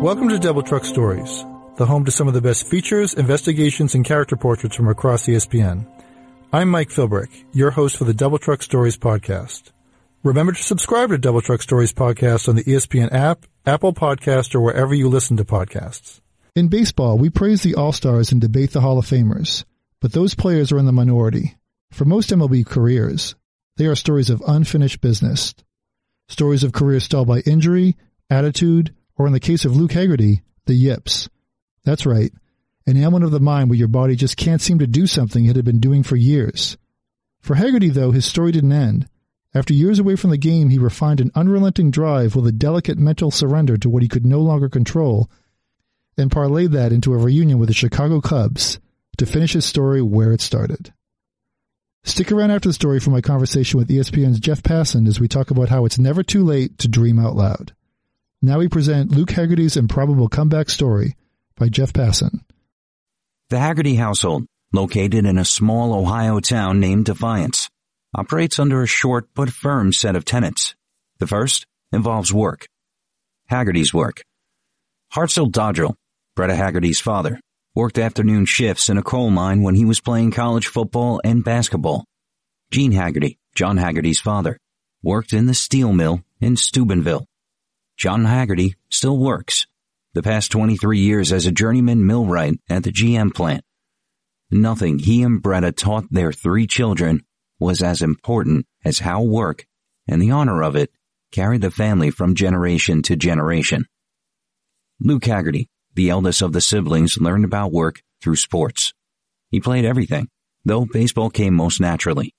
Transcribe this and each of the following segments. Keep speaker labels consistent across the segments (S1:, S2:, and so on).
S1: Welcome to Double Truck Stories, the home to some of the best features, investigations, and character portraits from across ESPN. I'm Mike Philbrick, your host for the Double Truck Stories podcast. Remember to subscribe to Double Truck Stories podcast on the ESPN app, Apple Podcast, or wherever you listen to podcasts. In baseball, we praise the All-Stars and debate the Hall of Famers, but those players are in the minority. For most MLB careers, they are stories of unfinished business. Stories of careers stalled by injury, attitude, or in the case of Luke Hagerty, the yips. That's right, an ailment of the mind where your body just can't seem to do something it had been doing for years. For Hagerty, though, his story didn't end. After years away from the game, he refined an unrelenting drive with a delicate mental surrender to what he could no longer control, and parlayed that into a reunion with the Chicago Cubs to finish his story where it started. Stick around after the story for my conversation with ESPN's Jeff Passan as we talk about how it's never too late to dream out loud. Now we present Luke Hagerty's improbable comeback story by Jeff Passan.
S2: The Hagerty household, located in a small Ohio town named Defiance, operates under a short but firm set of tenets. The first involves work. Hagerty's work. Hartzell Dodrell, Bretta Hagerty's father, worked afternoon shifts in a coal mine when he was playing college football and basketball. Gene Hagerty, John Hagerty's father, worked in the steel mill in Steubenville. John Hagerty still works, the past 23 years as a journeyman millwright at the GM plant. Nothing he and Bretta taught their three children was as important as how work and the honor of it carried the family from generation to generation. Luke Hagerty, the eldest of the siblings, learned about work through sports. He played everything, though baseball came most naturally.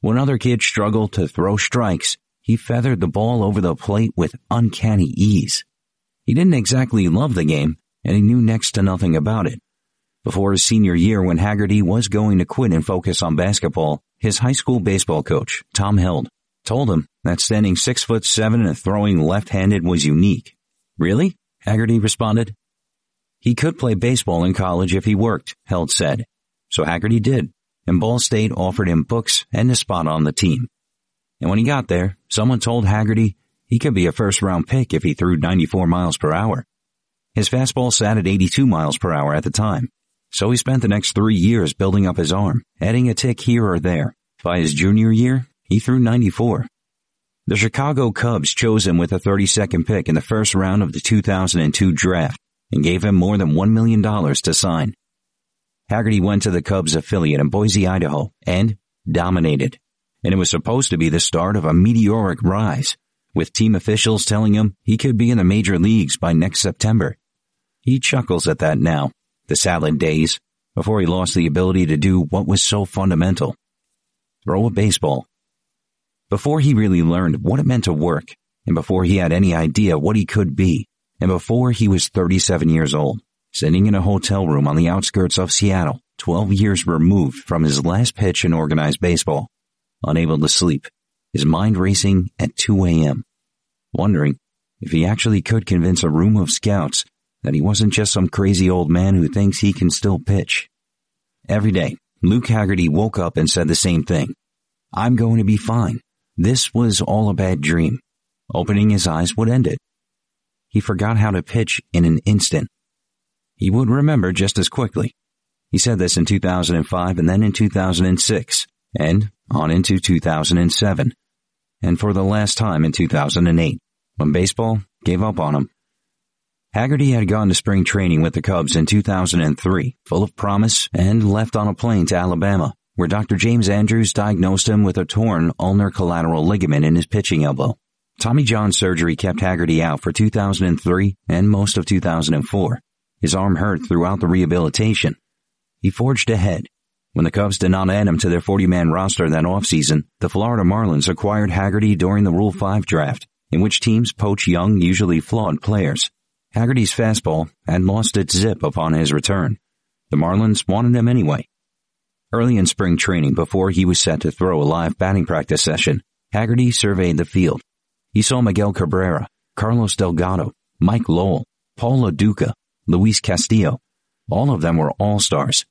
S2: When other kids struggled to throw strikes, he feathered the ball over the plate with uncanny ease. He didn't exactly love the game, and he knew next to nothing about it. Before his senior year when Hagerty was going to quit and focus on basketball, his high school baseball coach, Tom Held, told him that standing six foot seven and throwing left-handed was unique. Really? Hagerty responded. He could play baseball in college if he worked, Held said. So Hagerty did, and Ball State offered him books and a spot on the team. And when he got there, someone told Hagerty he could be a first round pick if he threw 94 miles per hour. His fastball sat at 82 miles per hour at the time. So he spent the next three years building up his arm, adding a tick here or there. By his junior year, he threw 94. The Chicago Cubs chose him with a 32nd pick in the first round of the 2002 draft and gave him more than $1 million to sign. Hagerty went to the Cubs affiliate in Boise, Idaho and dominated and it was supposed to be the start of a meteoric rise, with team officials telling him he could be in the major leagues by next September. He chuckles at that now, the salad days, before he lost the ability to do what was so fundamental. Throw a baseball. Before he really learned what it meant to work, and before he had any idea what he could be, and before he was 37 years old, sitting in a hotel room on the outskirts of Seattle, 12 years removed from his last pitch in organized baseball, unable to sleep, his mind racing at 2 a.m., wondering if he actually could convince a room of scouts that he wasn't just some crazy old man who thinks he can still pitch. Every day, Luke Hagerty woke up and said the same thing. I'm going to be fine. This was all a bad dream. Opening his eyes would end it. He forgot how to pitch in an instant. He would remember just as quickly. He said this in 2005 and then in 2006 and on into 2007, and for the last time in 2008, when baseball gave up on him. Hagerty had gone to spring training with the Cubs in 2003, full of promise, and left on a plane to Alabama, where Dr. James Andrews diagnosed him with a torn ulnar collateral ligament in his pitching elbow. Tommy John surgery kept Hagerty out for 2003 and most of 2004. His arm hurt throughout the rehabilitation. He forged ahead, when the Cubs did not add him to their 40-man roster that offseason, the Florida Marlins acquired Hagerty during the Rule 5 draft, in which teams poach young, usually flawed players. Hagerty's fastball had lost its zip upon his return. The Marlins wanted him anyway. Early in spring training, before he was set to throw a live batting practice session, Hagerty surveyed the field. He saw Miguel Cabrera, Carlos Delgado, Mike Lowell, Paul Duca, Luis Castillo. All of them were all-stars.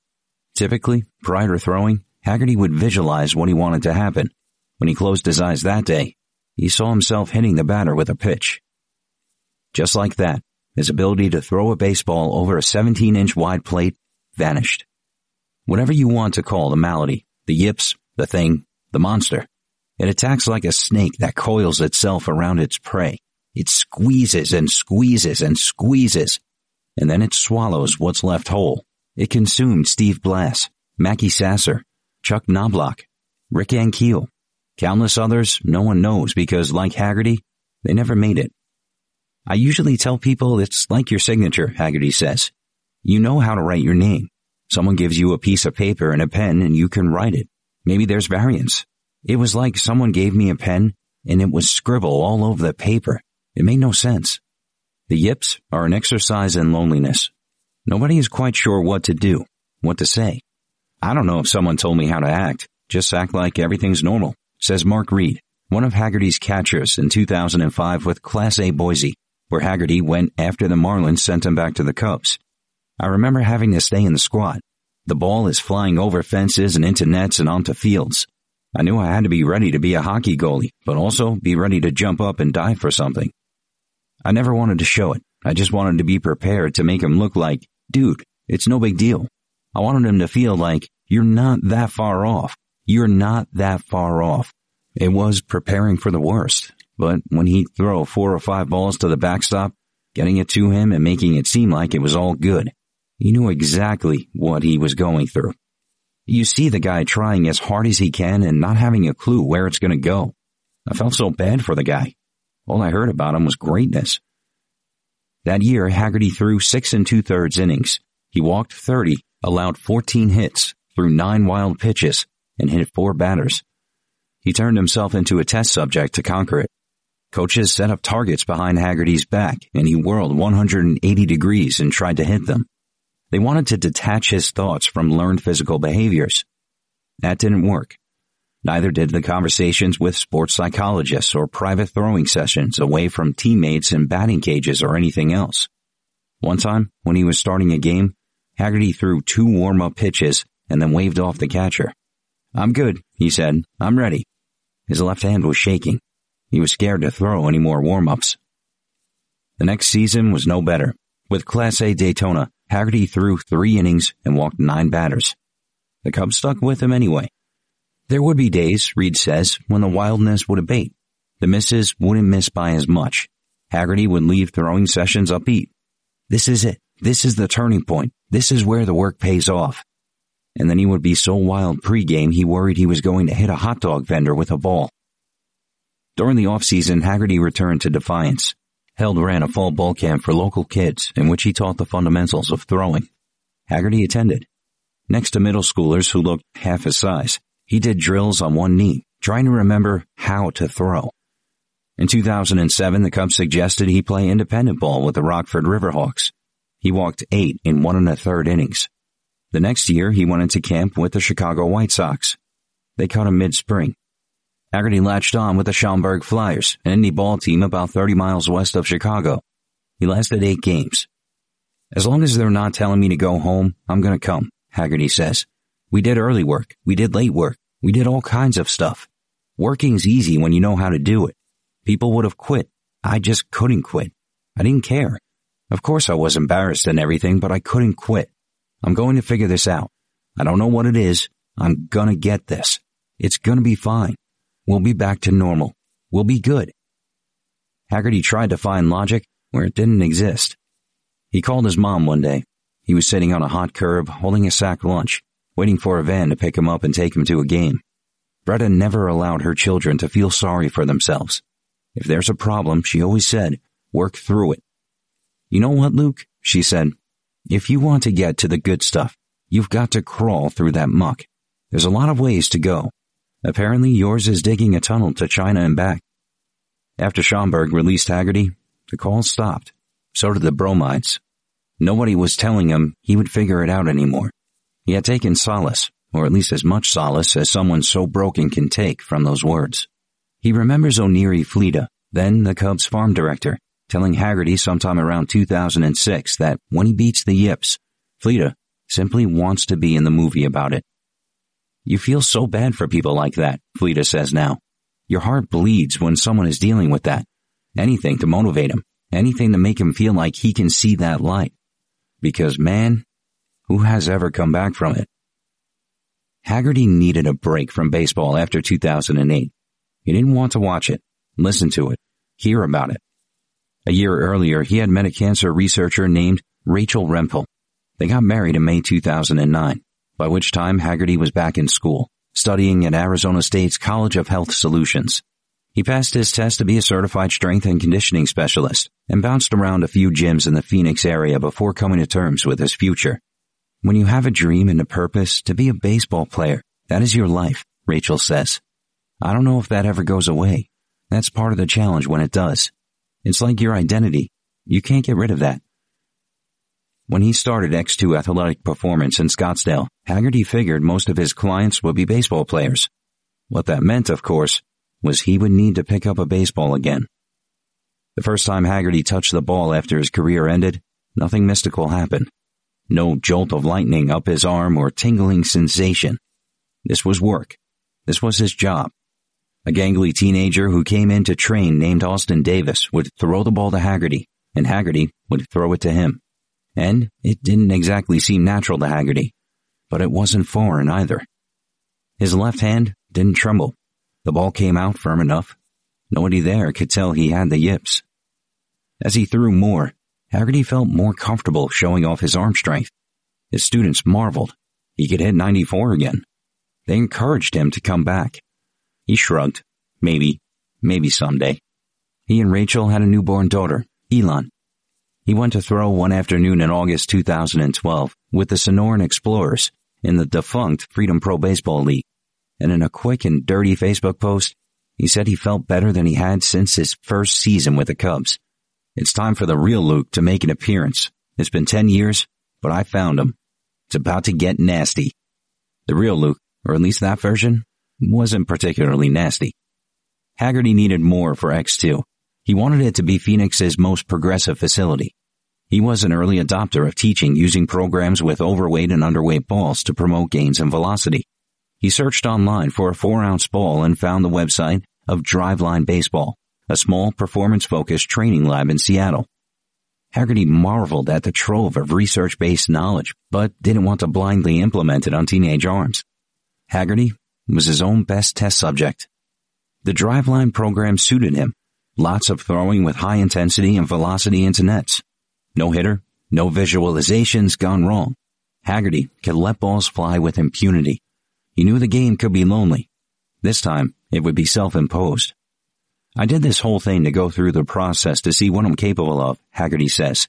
S2: Typically, prior to throwing, Hagerty would visualize what he wanted to happen. When he closed his eyes that day, he saw himself hitting the batter with a pitch. Just like that, his ability to throw a baseball over a 17 inch wide plate vanished. Whatever you want to call the malady, the yips, the thing, the monster, it attacks like a snake that coils itself around its prey. It squeezes and squeezes and squeezes, and then it swallows what's left whole. It consumed Steve Blass, Mackie Sasser, Chuck Knoblauch, Rick Ankiel, countless others no one knows because like Hagerty, they never made it. I usually tell people it's like your signature, Hagerty says. You know how to write your name. Someone gives you a piece of paper and a pen and you can write it. Maybe there's variants. It was like someone gave me a pen and it was scribble all over the paper. It made no sense. The yips are an exercise in loneliness. Nobody is quite sure what to do, what to say. I don't know if someone told me how to act. Just act like everything's normal, says Mark Reed, one of Hagerty's catchers in 2005 with Class A Boise where Hagerty went after the Marlins sent him back to the Cubs. I remember having to stay in the squad. The ball is flying over fences and into nets and onto fields. I knew I had to be ready to be a hockey goalie, but also be ready to jump up and dive for something. I never wanted to show it. I just wanted to be prepared to make him look like, dude, it's no big deal. I wanted him to feel like, you're not that far off. You're not that far off. It was preparing for the worst. But when he'd throw four or five balls to the backstop, getting it to him and making it seem like it was all good, he knew exactly what he was going through. You see the guy trying as hard as he can and not having a clue where it's going to go. I felt so bad for the guy. All I heard about him was greatness. That year, Hagerty threw six and two thirds innings. He walked 30, allowed 14 hits, threw nine wild pitches, and hit four batters. He turned himself into a test subject to conquer it. Coaches set up targets behind Hagerty's back and he whirled 180 degrees and tried to hit them. They wanted to detach his thoughts from learned physical behaviors. That didn't work. Neither did the conversations with sports psychologists or private throwing sessions away from teammates in batting cages or anything else. One time, when he was starting a game, Hagerty threw two warm-up pitches and then waved off the catcher. I'm good, he said. I'm ready. His left hand was shaking. He was scared to throw any more warm-ups. The next season was no better. With Class A Daytona, Hagerty threw three innings and walked nine batters. The Cubs stuck with him anyway. There would be days, Reed says, when the wildness would abate. The misses wouldn't miss by as much. Hagerty would leave throwing sessions upbeat. This is it. This is the turning point. This is where the work pays off. And then he would be so wild pregame he worried he was going to hit a hot dog vendor with a ball. During the off-season, Hagerty returned to Defiance. Held ran a fall ball camp for local kids in which he taught the fundamentals of throwing. Hagerty attended. Next to middle schoolers who looked half his size, he did drills on one knee, trying to remember how to throw. In 2007, the Cubs suggested he play independent ball with the Rockford Riverhawks. He walked eight in one and a third innings. The next year, he went into camp with the Chicago White Sox. They cut him mid-spring. Hagerty latched on with the Schaumburg Flyers, an indie ball team about 30 miles west of Chicago. He lasted eight games. As long as they're not telling me to go home, I'm gonna come, Hagerty says. We did early work. We did late work. We did all kinds of stuff. Working's easy when you know how to do it. People would have quit. I just couldn't quit. I didn't care. Of course I was embarrassed and everything, but I couldn't quit. I'm going to figure this out. I don't know what it is. I'm gonna get this. It's gonna be fine. We'll be back to normal. We'll be good. Hagerty tried to find logic where it didn't exist. He called his mom one day. He was sitting on a hot curb holding a sack lunch, waiting for a van to pick him up and take him to a game. Bretta never allowed her children to feel sorry for themselves. If there's a problem, she always said, work through it. You know what, Luke? She said, if you want to get to the good stuff, you've got to crawl through that muck. There's a lot of ways to go. Apparently yours is digging a tunnel to China and back. After Schaumburg released Hagerty, the calls stopped. So did the bromides. Nobody was telling him he would figure it out anymore. He had taken solace, or at least as much solace as someone so broken can take from those words. He remembers Oneri Fleita, then the Cubs farm director, telling Hagerty sometime around 2006 that when he beats the Yips, Fleita simply wants to be in the movie about it. You feel so bad for people like that, Fleita says now. Your heart bleeds when someone is dealing with that. Anything to motivate him. anything to make him feel like he can see that light. Because man, who has ever come back from it? Hagerty needed a break from baseball after 2008. He didn't want to watch it, listen to it, hear about it. A year earlier, he had met a cancer researcher named Rachel Rempel. They got married in May 2009, by which time Hagerty was back in school, studying at Arizona State's College of Health Solutions. He passed his test to be a certified strength and conditioning specialist and bounced around a few gyms in the Phoenix area before coming to terms with his future. When you have a dream and a purpose to be a baseball player, that is your life, Rachel says. I don't know if that ever goes away. That's part of the challenge when it does. It's like your identity. You can't get rid of that. When he started X2 Athletic Performance in Scottsdale, Hagerty figured most of his clients would be baseball players. What that meant, of course, was he would need to pick up a baseball again. The first time Hagerty touched the ball after his career ended, nothing mystical happened. No jolt of lightning up his arm or tingling sensation. This was work. This was his job. A gangly teenager who came in to train named Austin Davis would throw the ball to Hagerty, and Hagerty would throw it to him. And it didn't exactly seem natural to Hagerty, but it wasn't foreign either. His left hand didn't tremble. The ball came out firm enough. Nobody there could tell he had the yips. As he threw more, Hagerty felt more comfortable showing off his arm strength. His students marveled. He could hit 94 again. They encouraged him to come back. He shrugged. Maybe, maybe someday. He and Rachel had a newborn daughter, Elon. He went to throw one afternoon in August 2012 with the Sonoran Explorers in the defunct Freedom Pro Baseball League and in a quick and dirty Facebook post, he said he felt better than he had since his first season with the Cubs. It's time for the real Luke to make an appearance. It's been 10 years, but I found him. It's about to get nasty. The real Luke, or at least that version, wasn't particularly nasty. Hagerty needed more for X2. He wanted it to be Phoenix's most progressive facility. He was an early adopter of teaching using programs with overweight and underweight balls to promote gains in velocity. He searched online for a four ounce ball and found the website of Driveline Baseball, a small performance focused training lab in Seattle. Hagerty marveled at the trove of research based knowledge, but didn't want to blindly implement it on teenage arms. Hagerty was his own best test subject. The driveline program suited him. Lots of throwing with high intensity and velocity into nets. No hitter, no visualizations gone wrong. Hagerty could let balls fly with impunity he knew the game could be lonely. This time, it would be self-imposed. I did this whole thing to go through the process to see what I'm capable of, Hagerty says.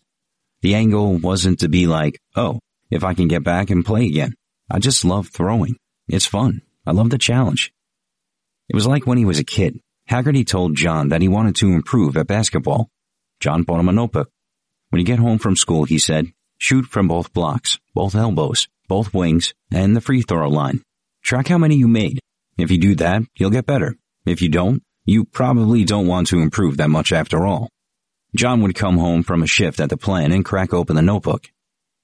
S2: The angle wasn't to be like, oh, if I can get back and play again. I just love throwing. It's fun. I love the challenge. It was like when he was a kid. Hagerty told John that he wanted to improve at basketball. John bought him a notebook. When you get home from school, he said, shoot from both blocks, both elbows, both wings, and the free throw line. Track how many you made. If you do that, you'll get better. If you don't, you probably don't want to improve that much after all. John would come home from a shift at the plant and crack open the notebook.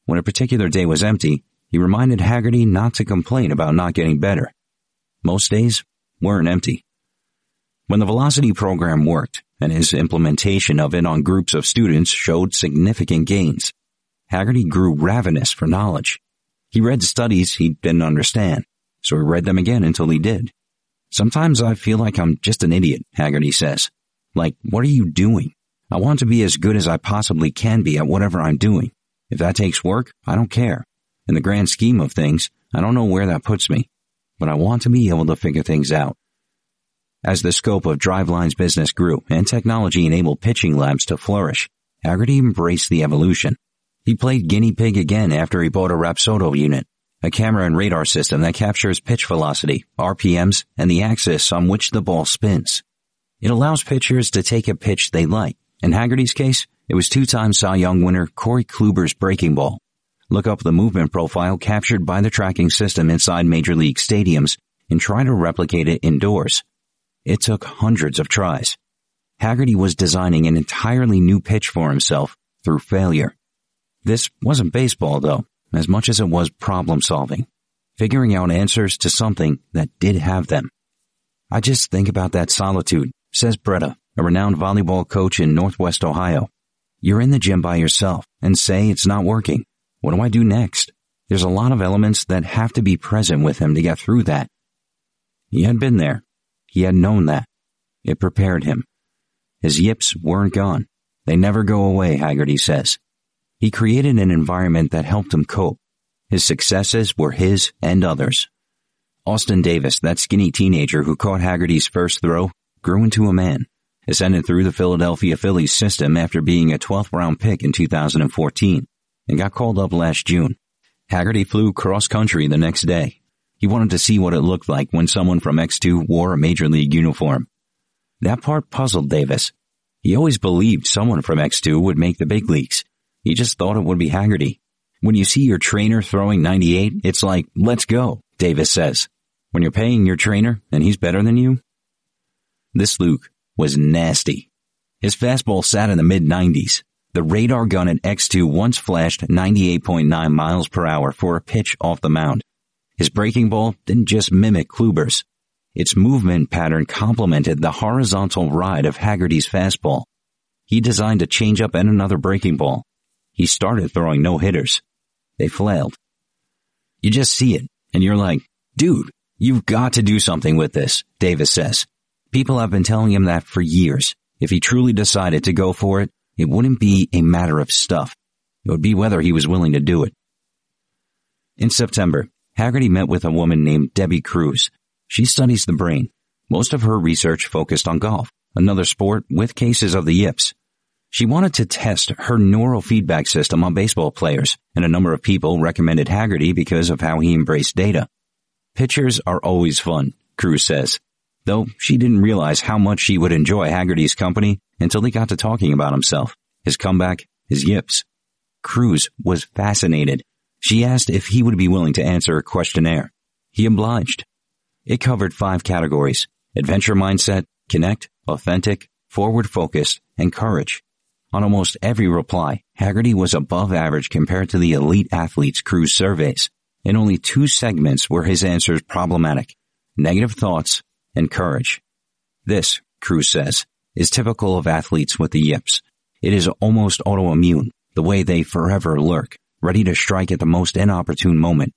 S2: When a particular day was empty, he reminded Hagerty not to complain about not getting better. Most days weren't empty. When the velocity program worked and his implementation of it on groups of students showed significant gains, Hagerty grew ravenous for knowledge. He read studies he didn't understand so he read them again until he did. Sometimes I feel like I'm just an idiot, Hagerty says. Like, what are you doing? I want to be as good as I possibly can be at whatever I'm doing. If that takes work, I don't care. In the grand scheme of things, I don't know where that puts me, but I want to be able to figure things out. As the scope of Driveline's business grew and technology enabled pitching labs to flourish, Hagerty embraced the evolution. He played guinea pig again after he bought a Rapsodo unit a camera and radar system that captures pitch velocity, RPMs, and the axis on which the ball spins. It allows pitchers to take a pitch they like. In Hagerty's case, it was two-time Cy Young winner Corey Kluber's breaking ball. Look up the movement profile captured by the tracking system inside major league stadiums and try to replicate it indoors. It took hundreds of tries. Hagerty was designing an entirely new pitch for himself through failure. This wasn't baseball though as much as it was problem solving, figuring out answers to something that did have them. I just think about that solitude, says Bretta, a renowned volleyball coach in Northwest Ohio. You're in the gym by yourself and say it's not working. What do I do next? There's a lot of elements that have to be present with him to get through that. He had been there. He had known that. It prepared him. His yips weren't gone. They never go away, Hagerty says. He created an environment that helped him cope. His successes were his and others. Austin Davis, that skinny teenager who caught Hagerty's first throw, grew into a man, ascended through the Philadelphia Phillies system after being a 12th round pick in 2014, and got called up last June. Hagerty flew cross country the next day. He wanted to see what it looked like when someone from X2 wore a major league uniform. That part puzzled Davis. He always believed someone from X2 would make the big leagues. He just thought it would be Hagerty. When you see your trainer throwing 98, it's like, let's go, Davis says. When you're paying your trainer and he's better than you? This Luke was nasty. His fastball sat in the mid 90s. The radar gun at X2 once flashed 98.9 miles per hour for a pitch off the mound. His breaking ball didn't just mimic Kluber's. Its movement pattern complemented the horizontal ride of Hagerty's fastball. He designed a changeup and another breaking ball. He started throwing no hitters. They flailed. You just see it, and you're like, dude, you've got to do something with this, Davis says. People have been telling him that for years. If he truly decided to go for it, it wouldn't be a matter of stuff. It would be whether he was willing to do it. In September, Hagerty met with a woman named Debbie Crews. She studies the brain. Most of her research focused on golf, another sport with cases of the yips. She wanted to test her neurofeedback system on baseball players, and a number of people recommended Hagerty because of how he embraced data. Pitchers are always fun, Crews says, though she didn't realize how much she would enjoy Hagerty's company until they got to talking about himself, his comeback, his yips. Crews was fascinated. She asked if he would be willing to answer a questionnaire. He obliged. It covered five categories, adventure mindset, connect, authentic, forward focused, and courage. On almost every reply, Hagerty was above average compared to the elite athletes Crews surveys. In only two segments were his answers problematic. Negative thoughts and courage. This, Crews says, is typical of athletes with the yips. It is almost autoimmune, the way they forever lurk, ready to strike at the most inopportune moment.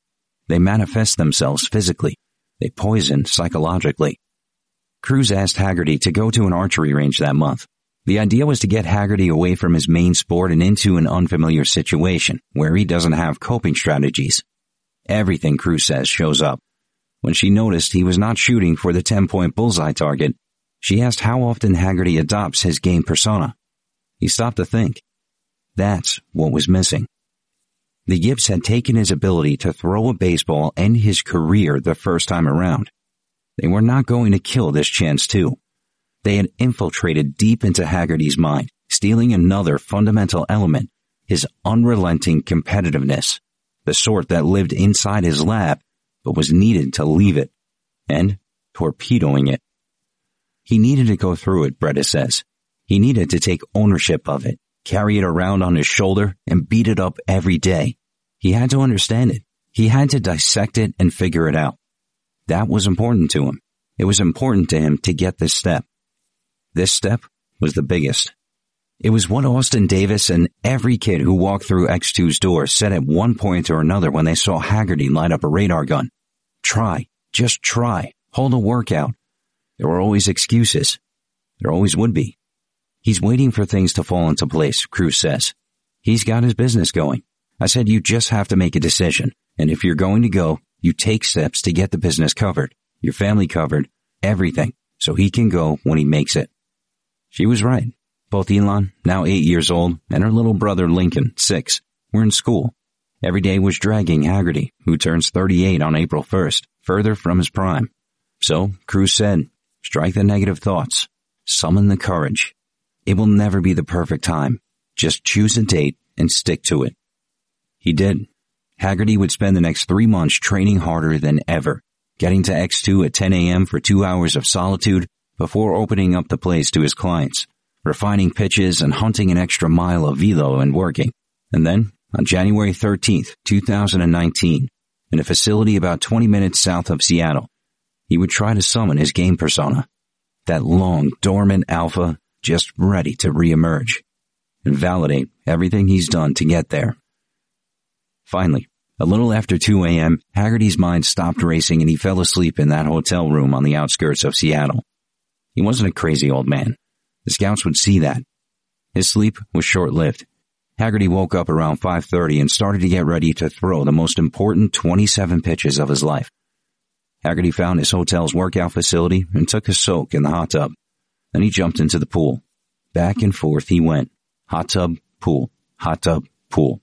S2: They manifest themselves physically. They poison psychologically. Crews asked Hagerty to go to an archery range that month. The idea was to get Hagerty away from his main sport and into an unfamiliar situation where he doesn't have coping strategies. Everything Crews says shows up. When she noticed he was not shooting for the 10 point bullseye target, she asked how often Hagerty adopts his game persona. He stopped to think. That's what was missing. The Yips had taken his ability to throw a baseball and his career the first time around. They were not going to kill this chance too. They had infiltrated deep into Hagerty's mind, stealing another fundamental element, his unrelenting competitiveness, the sort that lived inside his lab, but was needed to leave it, and torpedoing it. He needed to go through it, Bretta says. He needed to take ownership of it, carry it around on his shoulder, and beat it up every day. He had to understand it. He had to dissect it and figure it out. That was important to him. It was important to him to get this step. This step was the biggest. It was what Austin Davis and every kid who walked through X2's door said at one point or another when they saw Hagerty light up a radar gun. Try. Just try. Hold a workout. There were always excuses. There always would be. He's waiting for things to fall into place, Crews says. He's got his business going. I said you just have to make a decision. And if you're going to go, you take steps to get the business covered, your family covered, everything, so he can go when he makes it. She was right. Both Elon, now eight years old, and her little brother Lincoln, six, were in school. Every day was dragging Hagerty, who turns 38 on April 1st, further from his prime. So, Crews said, Strike the negative thoughts. Summon the courage. It will never be the perfect time. Just choose a date and stick to it. He did. Hagerty would spend the next three months training harder than ever, getting to X2 at 10 a.m. for two hours of solitude before opening up the place to his clients, refining pitches and hunting an extra mile of velo and working. And then, on January 13th, 2019, in a facility about 20 minutes south of Seattle, he would try to summon his game persona. That long, dormant alpha just ready to reemerge. and validate everything he's done to get there. Finally, a little after 2 a.m., Hagerty's mind stopped racing and he fell asleep in that hotel room on the outskirts of Seattle. He wasn't a crazy old man. The scouts would see that. His sleep was short-lived. Hagerty woke up around 5.30 and started to get ready to throw the most important 27 pitches of his life. Hagerty found his hotel's workout facility and took a soak in the hot tub. Then he jumped into the pool. Back and forth he went. Hot tub, pool, hot tub, pool.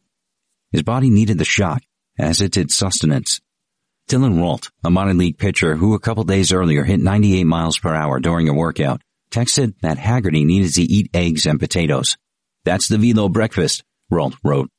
S2: His body needed the shock, as it did sustenance. Dylan Walt, a minor league pitcher who a couple days earlier hit 98 miles per hour during a workout, texted that Hagerty needed to eat eggs and potatoes. That's the velo breakfast, Walt wrote.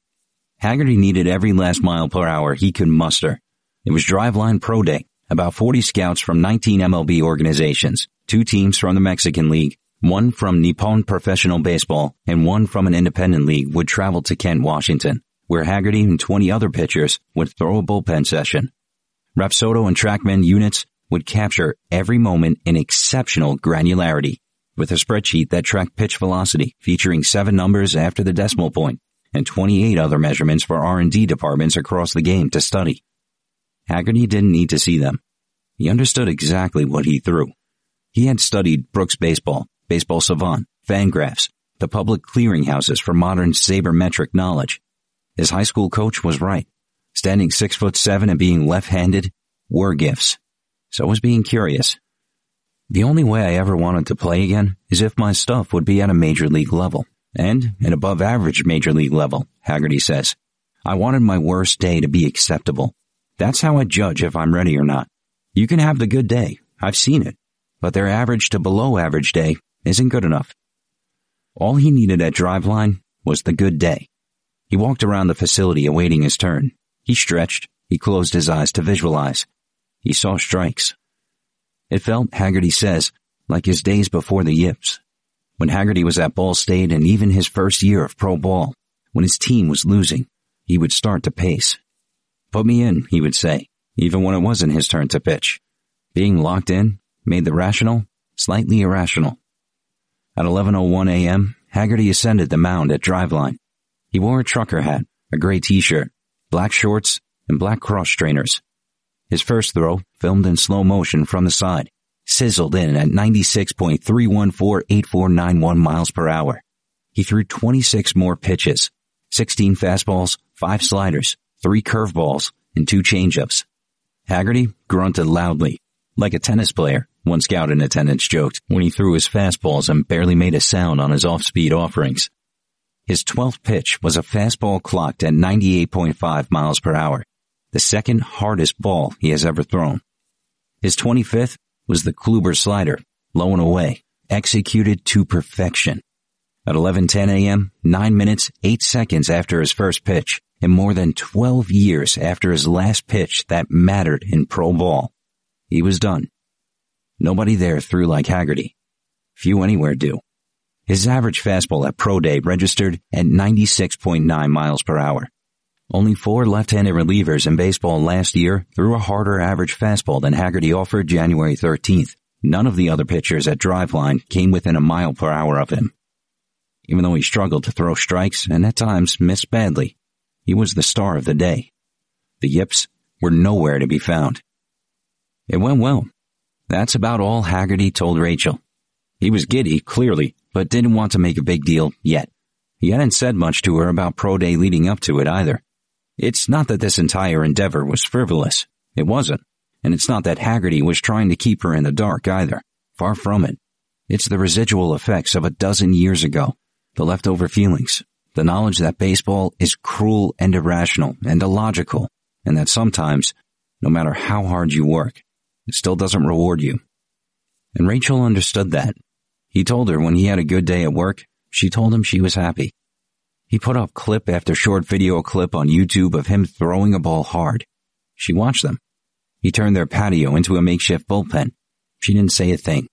S2: Hagerty needed every last mile per hour he could muster. It was Driveline Pro Day, about 40 scouts from 19 MLB organizations, two teams from the Mexican League, one from Nippon Professional Baseball, and one from an independent league would travel to Kent, Washington, where Hagerty and 20 other pitchers would throw a bullpen session. Rapsodo and TrackMan units would capture every moment in exceptional granularity with a spreadsheet that tracked pitch velocity featuring seven numbers after the decimal point and 28 other measurements for R&D departments across the game to study. Hagerty didn't need to see them. He understood exactly what he threw. He had studied Brooks Baseball, Baseball Savant, Fangraphs, the public clearinghouses for modern sabermetric knowledge. His high school coach was right. Standing six foot seven and being left-handed were gifts. So was being curious. The only way I ever wanted to play again is if my stuff would be at a major league level. And an above average major league level, Hagerty says. I wanted my worst day to be acceptable. That's how I judge if I'm ready or not. You can have the good day. I've seen it. But their average to below average day isn't good enough. All he needed at Driveline was the good day. He walked around the facility awaiting his turn. He stretched. He closed his eyes to visualize. He saw strikes. It felt, Hagerty says, like his days before the yips. When Hagerty was at Ball State and even his first year of pro ball, when his team was losing, he would start to pace. Put me in, he would say, even when it wasn't his turn to pitch. Being locked in made the rational slightly irrational. At 11.01 a.m., Haggerty ascended the mound at Driveline. He wore a trucker hat, a gray t-shirt, black shorts, and black cross trainers. His first throw, filmed in slow motion from the side, sizzled in at 96.3148491 miles per hour. He threw 26 more pitches, 16 fastballs, 5 sliders, three curveballs, and two changeups. Hagerty grunted loudly, like a tennis player, one scout in attendance joked when he threw his fastballs and barely made a sound on his off-speed offerings. His 12th pitch was a fastball clocked at 98.5 miles per hour, the second hardest ball he has ever thrown. His 25th was the Kluber slider, low and away, executed to perfection. At 11:10 a.m., 9 minutes 8 seconds after his first pitch, and more than 12 years after his last pitch that mattered in pro ball. He was done. Nobody there threw like Hagerty. Few anywhere do. His average fastball at Pro Day registered at 96.9 miles per hour. Only four left-handed relievers in baseball last year threw a harder average fastball than Hagerty offered January 13th. None of the other pitchers at Driveline came within a mile per hour of him. Even though he struggled to throw strikes and at times missed badly, he was the star of the day. The yips were nowhere to be found. It went well. That's about all Hagerty told Rachel. He was giddy, clearly, but didn't want to make a big deal yet. He hadn't said much to her about Pro Day leading up to it either. It's not that this entire endeavor was frivolous. It wasn't. And it's not that Hagerty was trying to keep her in the dark either. Far from it. It's the residual effects of a dozen years ago. The leftover feelings, the knowledge that baseball is cruel and irrational and illogical, and that sometimes, no matter how hard you work, it still doesn't reward you. And Rachel understood that. He told her when he had a good day at work, she told him she was happy. He put up clip after short video clip on YouTube of him throwing a ball hard. She watched them. He turned their patio into a makeshift bullpen. She didn't say a thing.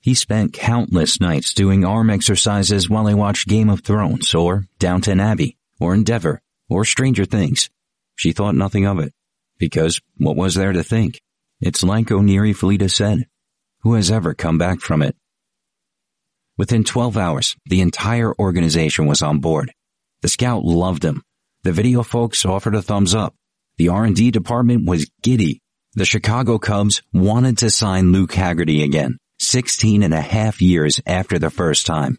S2: He spent countless nights doing arm exercises while he watched Game of Thrones or Downton Abbey or Endeavor or Stranger Things. She thought nothing of it because what was there to think? It's like Oneri Fleita said. Who has ever come back from it? Within 12 hours, the entire organization was on board. The scout loved him. The video folks offered a thumbs up. The R&D department was giddy. The Chicago Cubs wanted to sign Luke Hagerty again, 16 and a half years after the first time.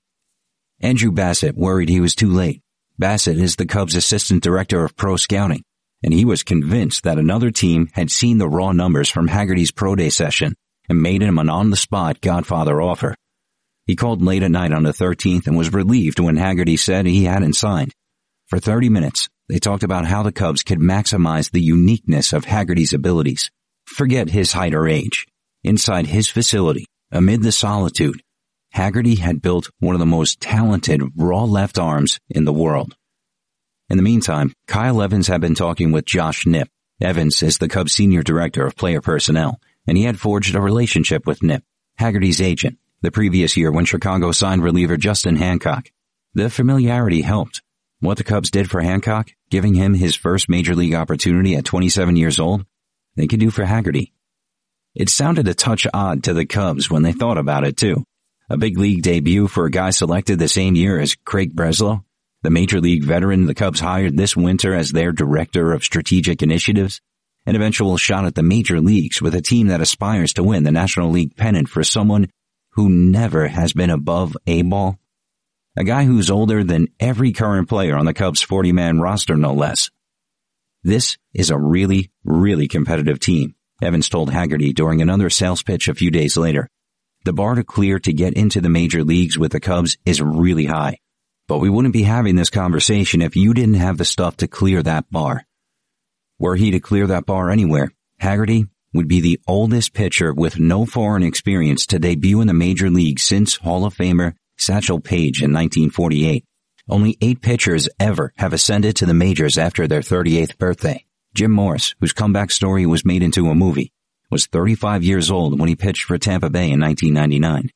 S2: Andrew Bassett worried he was too late. Bassett is the Cubs assistant director of pro scouting, and he was convinced that another team had seen the raw numbers from Hagerty's pro day session and made him an on-the-spot Godfather offer. He called late at night on the 13th and was relieved when Hagerty said he hadn't signed. For 30 minutes, they talked about how the Cubs could maximize the uniqueness of Hagerty's abilities. Forget his height or age. Inside his facility, amid the solitude, Hagerty had built one of the most talented raw left arms in the world. In the meantime, Kyle Evans had been talking with Josh Knipp. Evans is the Cubs senior director of player personnel, and he had forged a relationship with Knipp, Hagerty's agent, the previous year when Chicago signed reliever Justin Hancock. The familiarity helped. What the Cubs did for Hancock, giving him his first major league opportunity at 27 years old, they could do for Hagerty. It sounded a touch odd to the Cubs when they thought about it too. A big league debut for a guy selected the same year as Craig Breslow, the major league veteran the Cubs hired this winter as their director of strategic initiatives, an eventual shot at the major leagues with a team that aspires to win the National League pennant for someone who never has been above A ball? A guy who's older than every current player on the Cubs 40 man roster, no less. This is a really, really competitive team, Evans told Hagerty during another sales pitch a few days later. The bar to clear to get into the major leagues with the Cubs is really high. But we wouldn't be having this conversation if you didn't have the stuff to clear that bar. Were he to clear that bar anywhere, Hagerty would be the oldest pitcher with no foreign experience to debut in the major league since Hall of Famer Satchel Paige in 1948. Only eight pitchers ever have ascended to the majors after their 38th birthday. Jim Morris, whose comeback story was made into a movie, was 35 years old when he pitched for Tampa Bay in 1999.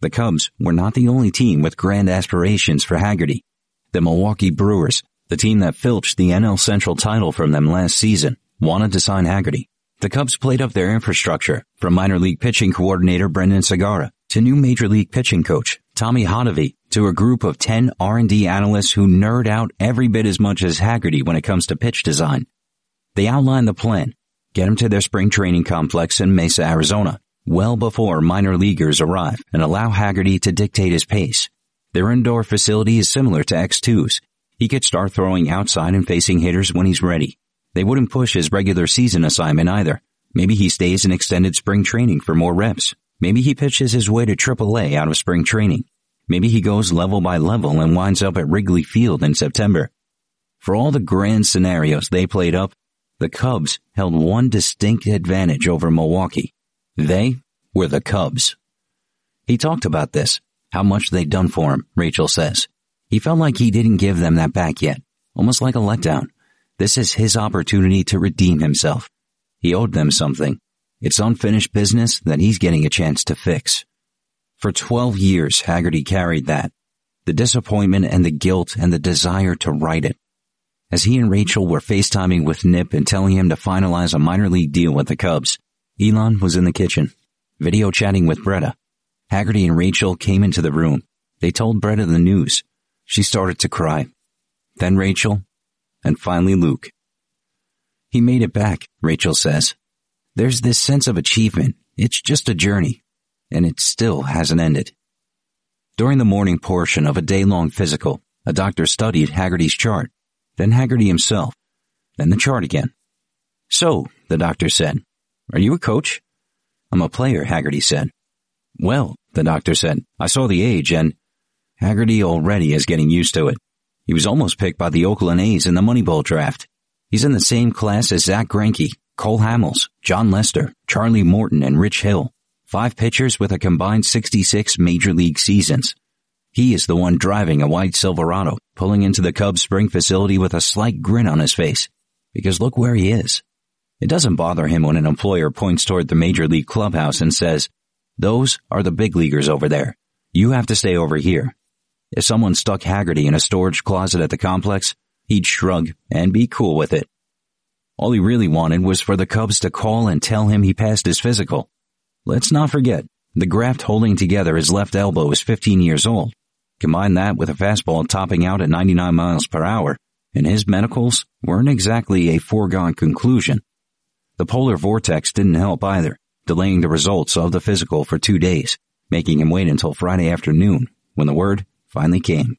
S2: The Cubs were not the only team with grand aspirations for Hagerty. The Milwaukee Brewers, the team that filched the NL Central title from them last season, wanted to sign Hagerty. The Cubs played up their infrastructure from minor league pitching coordinator Brendan Sagara to new major league pitching coach Tommy Hotovy to a group of 10 R&D analysts who nerd out every bit as much as Hagerty when it comes to pitch design. They outline the plan, get them to their spring training complex in Mesa, Arizona, well before minor leaguers arrive and allow Hagerty to dictate his pace. Their indoor facility is similar to X2's. He could start throwing outside and facing hitters when he's ready. They wouldn't push his regular season assignment either. Maybe he stays in extended spring training for more reps. Maybe he pitches his way to AAA out of spring training. Maybe he goes level by level and winds up at Wrigley Field in September. For all the grand scenarios they played up, the Cubs held one distinct advantage over Milwaukee. They were the Cubs. He talked about this, how much they'd done for him, Rachel says. He felt like he didn't give them that back yet, almost like a letdown. This is his opportunity to redeem himself. He owed them something. It's unfinished business that he's getting a chance to fix. For 12 years, Hagerty carried that. The disappointment and the guilt and the desire to right it. As he and Rachel were FaceTiming with Knipp and telling him to finalize a minor league deal with the Cubs, Elon was in the kitchen, video chatting with Bretta. Hagerty and Rachel came into the room. They told Bretta the news. She started to cry. Then Rachel, and finally Luke. He made it back, Rachel says. There's this sense of achievement. It's just a journey, and it still hasn't ended. During the morning portion of a day-long physical, a doctor studied Hagerty's chart, then Hagerty himself, then the chart again. So, the doctor said, are you a coach? I'm a player, Hagerty said. Well, the doctor said, I saw the age and Hagerty already is getting used to it. He was almost picked by the Oakland A's in the Moneyball draft. He's in the same class as Zack Greinke, Cole Hamels, Jon Lester, Charlie Morton, and Rich Hill. Five pitchers with a combined 66 major league seasons. He is the one driving a white Silverado, pulling into the Cubs spring facility with a slight grin on his face. Because look where he is. It doesn't bother him when an employer points toward the major league clubhouse and says, those are the big leaguers over there. You have to stay over here. If someone stuck Hagerty in a storage closet at the complex, he'd shrug and be cool with it. All he really wanted was for the Cubs to call and tell him he passed his physical. Let's not forget, The graft holding together his left elbow is 15 years old. Combine that with a fastball topping out at 99 miles per hour, and his medicals weren't exactly a foregone conclusion. The polar vortex didn't help either, delaying the results of the physical for two days, making him wait until Friday afternoon when the word finally came.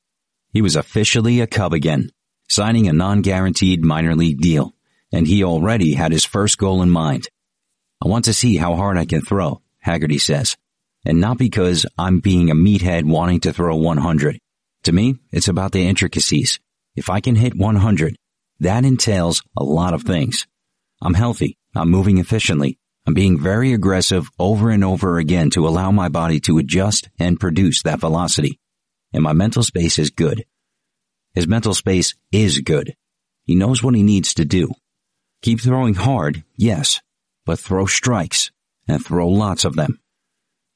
S2: He was officially a Cub again, signing a non-guaranteed minor league deal, and he already had his first goal in mind. I want to see how hard I can throw, Hagerty says, and not because I'm being a meathead wanting to throw 100. To me, it's about the intricacies. If I can hit 100, that entails a lot of things. I'm healthy. I'm moving efficiently. I'm being very aggressive over and over again to allow my body to adjust and produce that velocity. And my mental space is good. His mental space is good. He knows what he needs to do. Keep throwing hard, yes, but throw strikes and throw lots of them.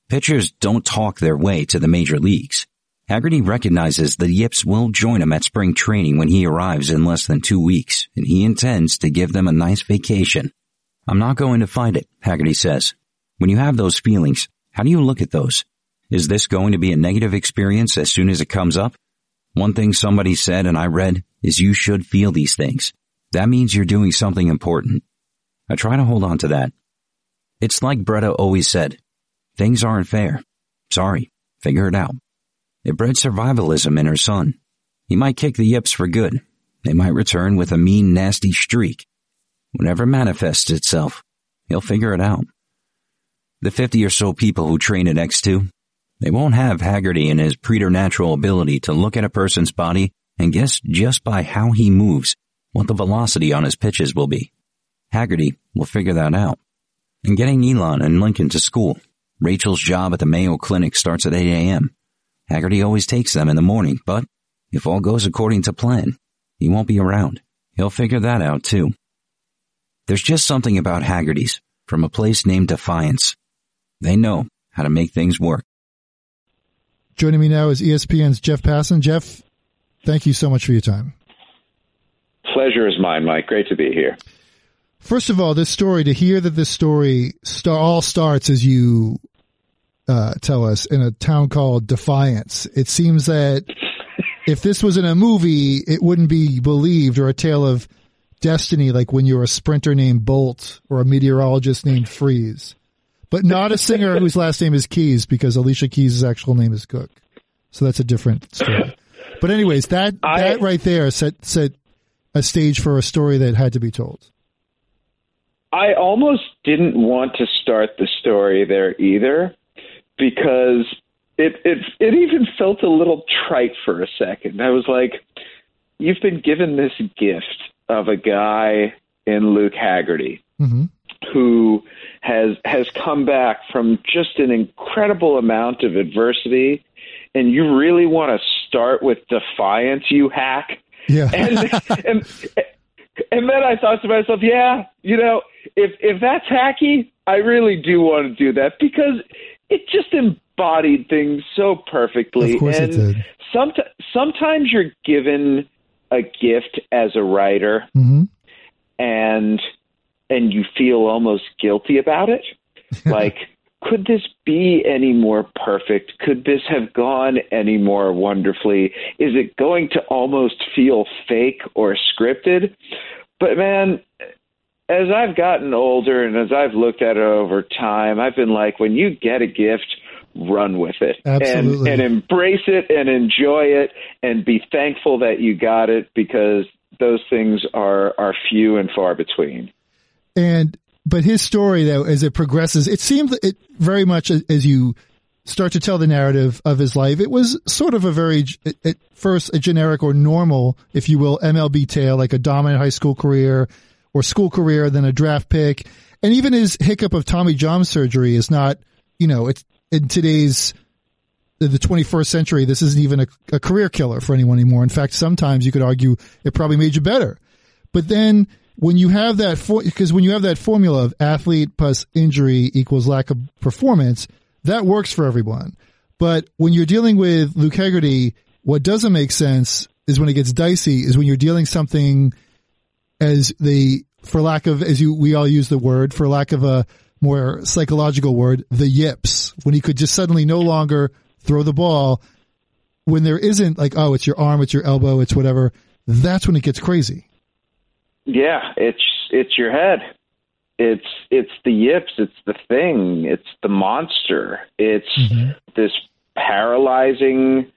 S2: Pitchers don't talk their way to the major leagues. Hagerty recognizes the Yips will join him at spring training when he arrives in less than two weeks, and he intends to give them a nice vacation. I'm not going to fight it, Hagerty says. When you have those feelings, how do you look at those? Is this going to be a negative experience as soon as it comes up? One thing somebody said and I read is you should feel these things. That means you're doing something important. I try to hold on to that. It's like Bretta always said, things aren't fair. Sorry, figure it out. It bred survivalism in her son. He might kick the yips for good. They might return with a mean, nasty streak. Whatever manifests itself, he'll figure it out. The 50 or so people who train at X2, they won't have Hagerty and his preternatural ability to look at a person's body and guess just by how he moves what the velocity on his pitches will be. Hagerty will figure that out. And getting Elon and Lincoln to school, Rachel's job at the Mayo Clinic starts at 8 a.m. Hagerty always takes them in the morning, but if all goes according to plan, he won't be around. He'll figure that out too. There's just something about Hagerty's from a place named Defiance. They know how to make things work.
S1: Joining me now is ESPN's Jeff Passan. Jeff, thank you so much for your time.
S3: Pleasure is mine, Mike. Great to be here.
S1: First of all, this story, to hear that this story star- all starts as you uh, tell us in a town called Defiance. It seems that if this was in a movie, it wouldn't be believed or a tale of destiny, like when you're a sprinter named Bolt or a meteorologist named Freeze, but not a singer whose last name is Keys because Alicia Keys' actual name is Cook. So that's a different story. But anyways, that I, that right there set set a stage for a story that had to be told.
S3: I almost didn't want to start the story there either because it it it even felt a little trite for a second. I was like, you've been given this gift of a guy in Luke Hagerty mm-hmm. Who has has come back from just an incredible amount of adversity and you really want to start with defiance you hack
S1: yeah
S3: and and and then I thought to myself yeah you know if if that's hacky I really do want to do that because it just embodied things so perfectly.
S1: Of course
S3: and
S1: it did.
S3: Sometimes, sometimes you're given a gift as a writer,
S1: mm-hmm.
S3: and and you feel almost guilty about it. like, could this be any more perfect? Could this have gone any more wonderfully? Is it going to almost feel fake or scripted? But man, as I've gotten older and as I've looked at it over time, I've been like, when you get a gift, run with it
S1: and,
S3: and embrace it and enjoy it and be thankful that you got it because those things are are few and far between.
S1: And but his story though, as it progresses, it seemed it very much as you start to tell the narrative of his life, it was sort of a very, at first, a generic or normal, if you will, MLB tale, like a dominant high school career, or school career than a draft pick. And even his hiccup of Tommy John surgery is not, you know, it's in today's the 21st century. This isn't even a, a career killer for anyone anymore. In fact, sometimes you could argue it probably made you better. But then when you have that, because when you have that formula of athlete plus injury equals lack of performance, that works for everyone. But when you're dealing with Luke Hagerty, what doesn't make sense is when it gets dicey is when you're dealing something as the, for lack of, as you, we all use the word, for lack of a more psychological word, the yips, when he could just suddenly no longer throw the ball when there isn't like, oh, it's your arm, it's your elbow, it's whatever. That's when it gets crazy.
S3: Yeah, it's it's your head. It's it's the yips, it's the thing, it's the monster. It's mm-hmm. this paralyzing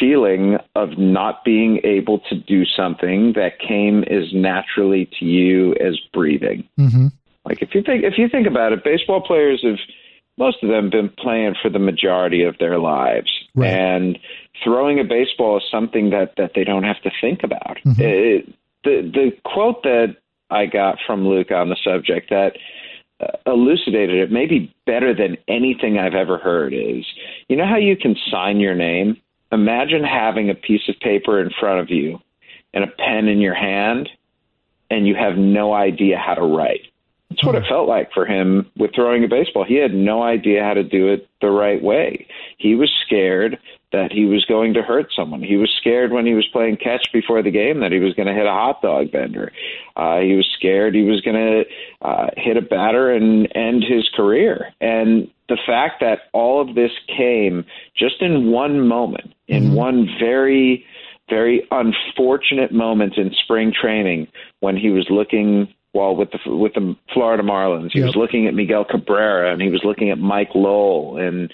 S3: feeling of not being able to do something that came as naturally to you as breathing. Mm-hmm. Like if you think if you think about it, baseball players have most of them been playing for the majority of their lives, right. and throwing a baseball is something that that they don't have to think about. Mm-hmm. It, the the quote that I got from Luke on the subject that uh, elucidated it maybe better than anything I've ever heard is you know how you can sign your name imagine having a piece of paper in front of you and a pen in your hand and you have no idea how to write. That's what it hmm. felt like for him with throwing a baseball. He had no idea how to do it the right way. He was scared that he was going to hurt someone. He was scared when he was playing catch before the game that he was going to hit a hot dog vendor. Uh, he was scared he was going to uh, hit a batter and end his career. And the fact that all of this came just in one moment, in mm-hmm. one very, very unfortunate moment in spring training when he was looking well with the with the Florida Marlins. He yep. was looking at Miguel Cabrera and he was looking at Mike Lowell and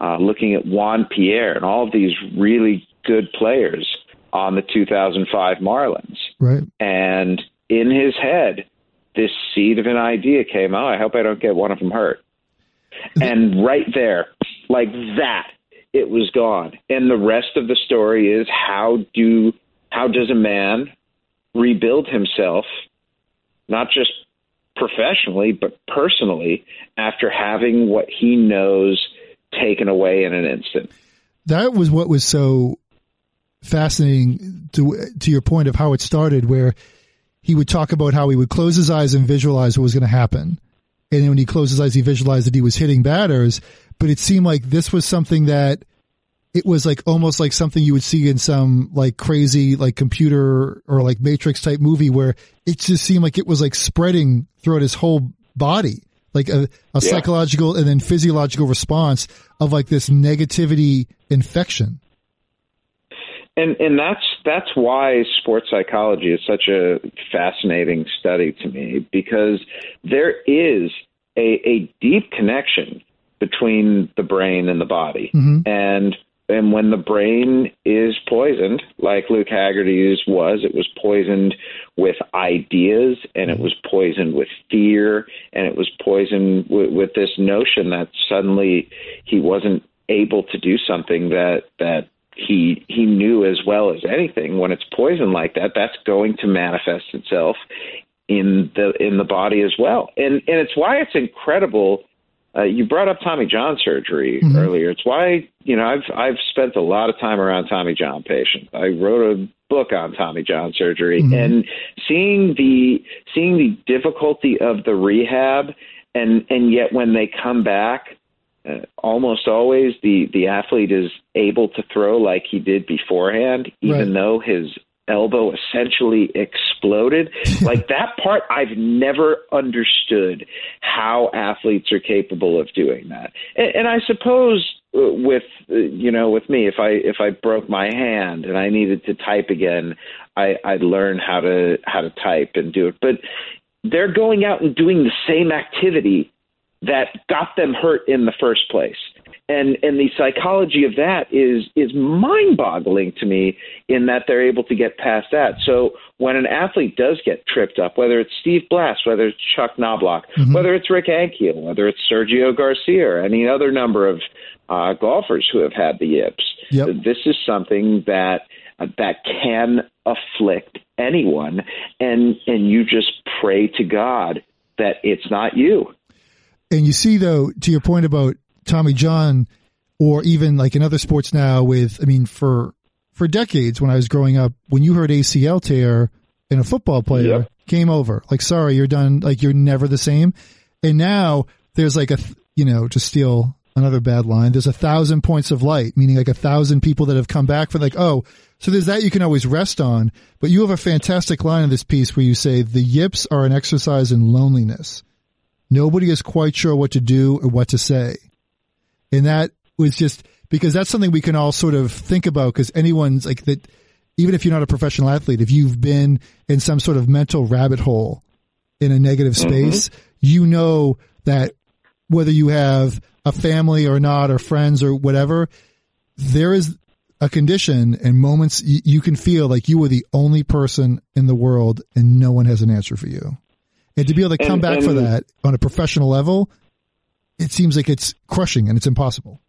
S3: uh, looking at Juan Pierre and all of these really good players on the 2005 Marlins.
S1: Right.
S3: And in his head, this seed of an idea came. Oh, I hope I don't get one of them hurt. and right there, like that, it was gone. And the rest of the story is how do how does a man rebuild himself, not just professionally but personally, after having what he knows taken away in an instant.
S1: That was what was so fascinating to to your point of how it started, where he would talk about how he would close his eyes and visualize what was going to happen. And then when he closed his eyes, he visualized that he was hitting batters. But it seemed like this was something that it was like almost like something you would see in some like crazy like computer or like matrix type movie where it just seemed like it was like spreading throughout his whole body like a, a yeah. psychological and then physiological response of like this negativity infection.
S3: And and that's that's why sports psychology is such a fascinating study to me because there is a, a deep connection between the brain and the body. Mm-hmm. And and when the brain is poisoned, like Luke Hagerty's was, it was poisoned with ideas and it was poisoned with fear and it was poisoned with, with this notion that suddenly he wasn't able to do something that that he he knew as well as anything. When it's poisoned like that that's going to manifest itself in the in the body as well. And and it's why it's incredible uh, you brought up Tommy John surgery mm-hmm. earlier. It's why you know I've I've spent a lot of time around Tommy John patients. I wrote a book on Tommy John surgery, mm-hmm. and seeing the seeing the difficulty of the rehab, and and yet when they come back, uh, almost always the the athlete is able to throw like he did beforehand, even right. though his elbow essentially exploded. like that part, I've never understood how athletes are capable of doing that. And, and I suppose uh, with uh, you know with me, if I if I broke my hand and I needed to type again, I, I'd learn how to how to type and do it. But they're going out and doing the same activity that got them hurt in the first place and and the psychology of that is is mind boggling to me in that they're able to get past that so when an athlete does get tripped up whether it's steve blass whether it's chuck knoblauch mm-hmm. whether it's rick ankiel whether it's sergio garcia or any other number of uh, golfers who have had the yips yep. this is something that uh, that can afflict anyone and and you just pray to god that it's not you
S1: and you see though to your point about Tommy John or even like in other sports now with, I mean, for, for decades when I was growing up, when you heard ACL tear and a football player yep. came over, like, sorry, you're done. Like you're never the same. And now there's like a, you know, to steal another bad line, there's a thousand points of light, meaning like a thousand people that have come back for like, oh, so there's that you can always rest on. But you have a fantastic line in this piece where you say the yips are an exercise in loneliness. Nobody is quite sure what to do or what to say. And that was just because that's something we can all sort of think about because anyone's like that, even if you're not a professional athlete, if you've been in some sort of mental rabbit hole in a negative
S3: Mm-hmm.
S1: space, you know that whether you have a family or not or friends or whatever, there is a condition and moments y- you can feel like you are the only person in the world and no one has an answer for you. And to be able to come
S3: And-
S1: back for that on a professional level, it seems like it's crushing and it's impossible.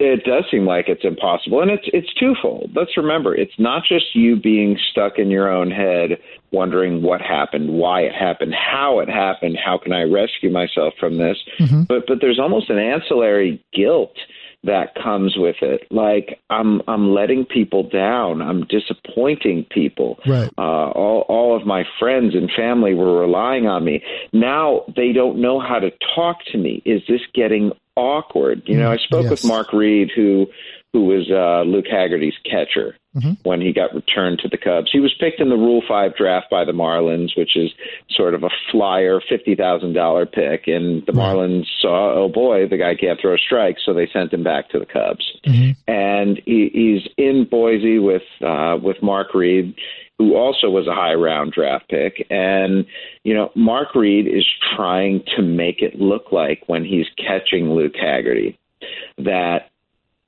S3: It does seem like it's impossible, and it's it's twofold. Let's remember, it's not just you being stuck in your own head, wondering what happened, why it happened, how it happened, how can I rescue myself from this, mm-hmm. but but there's almost an ancillary guilt that comes with it. Like I'm I'm letting people down, I'm disappointing people.
S1: Right.
S3: Uh, all all of my friends and family were relying on me. Now they don't know how to talk to me. Is this getting awkward? You know, I spoke
S1: Yes.
S3: with Mark Reed, who who was uh, Luke Hagerty's catcher when he got returned to the Cubs. He was picked in the Rule Five draft by the Marlins, which is sort of a flyer, fifty thousand dollar pick. And the Marlins saw, oh boy, the guy can't throw strikes, so they sent him back to the Cubs. And he, he's in Boise with uh, with Mark Reed who also was a high round draft pick. And, you know, Mark Reed is trying to make it look like when he's catching Luke Hagerty that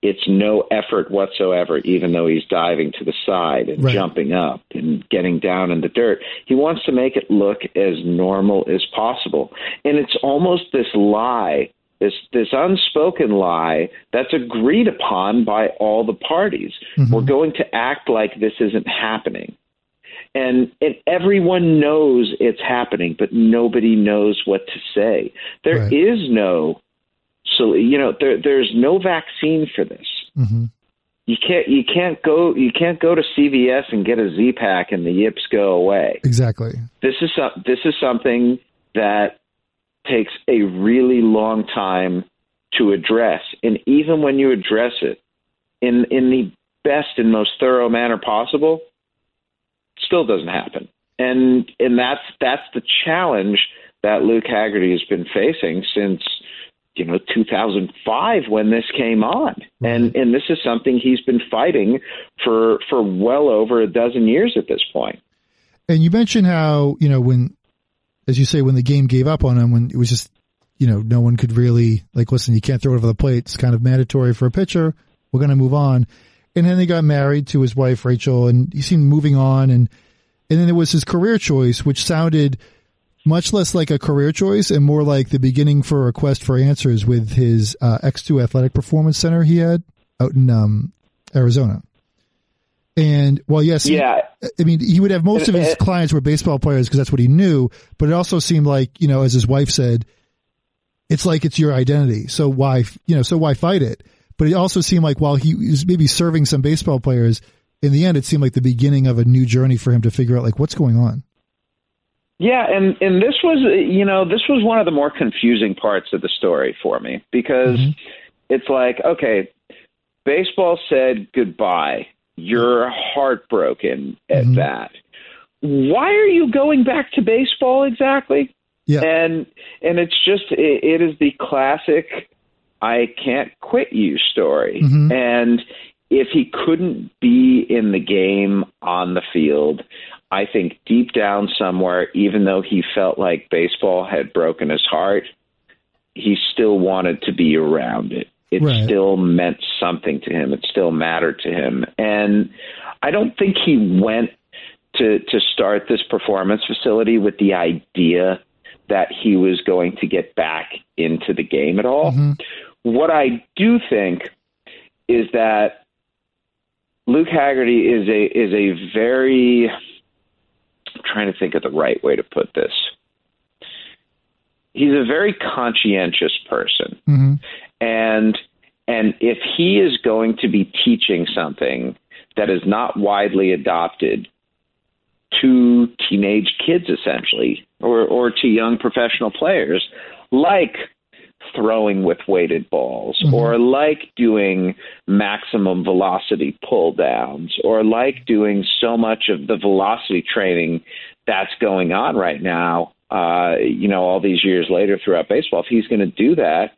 S3: it's no effort whatsoever, even though he's diving to the side and
S1: Right.
S3: jumping up and getting down in the dirt. He wants to make it look as normal as possible. And it's almost this lie this this unspoken lie that's agreed upon by all the parties. Mm-hmm. We're going to act like this isn't happening. And, and everyone knows it's happening, but nobody knows what to say. There is
S1: Right.
S3: no so you know there there's no vaccine for this.
S1: hmm
S3: You can't you can't go you can't go to CVS and get a Z pack and the yips go away
S1: Exactly.
S3: this is some, this is something that takes a really long time to address, and even when you address it in in the best and most thorough manner possible, it still doesn't happen. And and that's that's the challenge that Luke Hagerty has been facing since you know 2005 when this came on and and this is something he's been fighting for for well over a dozen years at this point
S1: And you mentioned how, you know, when, as you say, when the game gave up on him, when it was just, you know, no one could really, like, listen, you can't throw it over the plate. It's kind of mandatory for a pitcher. We're going to move on. And then he got married to his wife, Rachel, and he seemed moving on. And, and then there was his career choice, which sounded much less like a career choice and more like the beginning for a quest for answers with his uh, X2 Athletic Performance Center he had out in um, Arizona. And well, yes,
S3: yeah
S1: I mean, he would have most of his clients were baseball players because that's what he knew. But it also seemed like, you know, as his wife said, it's like it's your identity. So why, you know, so why fight it? But it also seemed like while he was maybe serving some baseball players, in the end, it seemed like the beginning of a new journey for him to figure out like what's going on.
S3: Yeah, and and this was you know this was one of the more confusing parts of the story for me because it's like okay, baseball said goodbye. You're heartbroken at that. Why are you going back to baseball exactly?
S1: Yeah.
S3: And and it's just it, it is the classic I can't quit you story.
S1: Mhm.
S3: And if he couldn't be in the game on the field, I think deep down somewhere, even though he felt like baseball had broken his heart, he still wanted to be around it. It
S1: Right.
S3: still meant something to him. It still mattered to him. And I don't think he went to to start this performance facility with the idea that he was going to get back into the game at all. Mm-hmm. What I do think is that Luke Hagerty is a is a very trying to think of the right way to put this. He's a very conscientious person.
S1: hmm
S3: And and if he is going to be teaching something that is not widely adopted to teenage kids essentially or or to young professional players like throwing with weighted balls or like doing maximum velocity pull downs or like doing so much of the velocity training that's going on right now uh, you know, all these years later throughout baseball, if he's going to do that,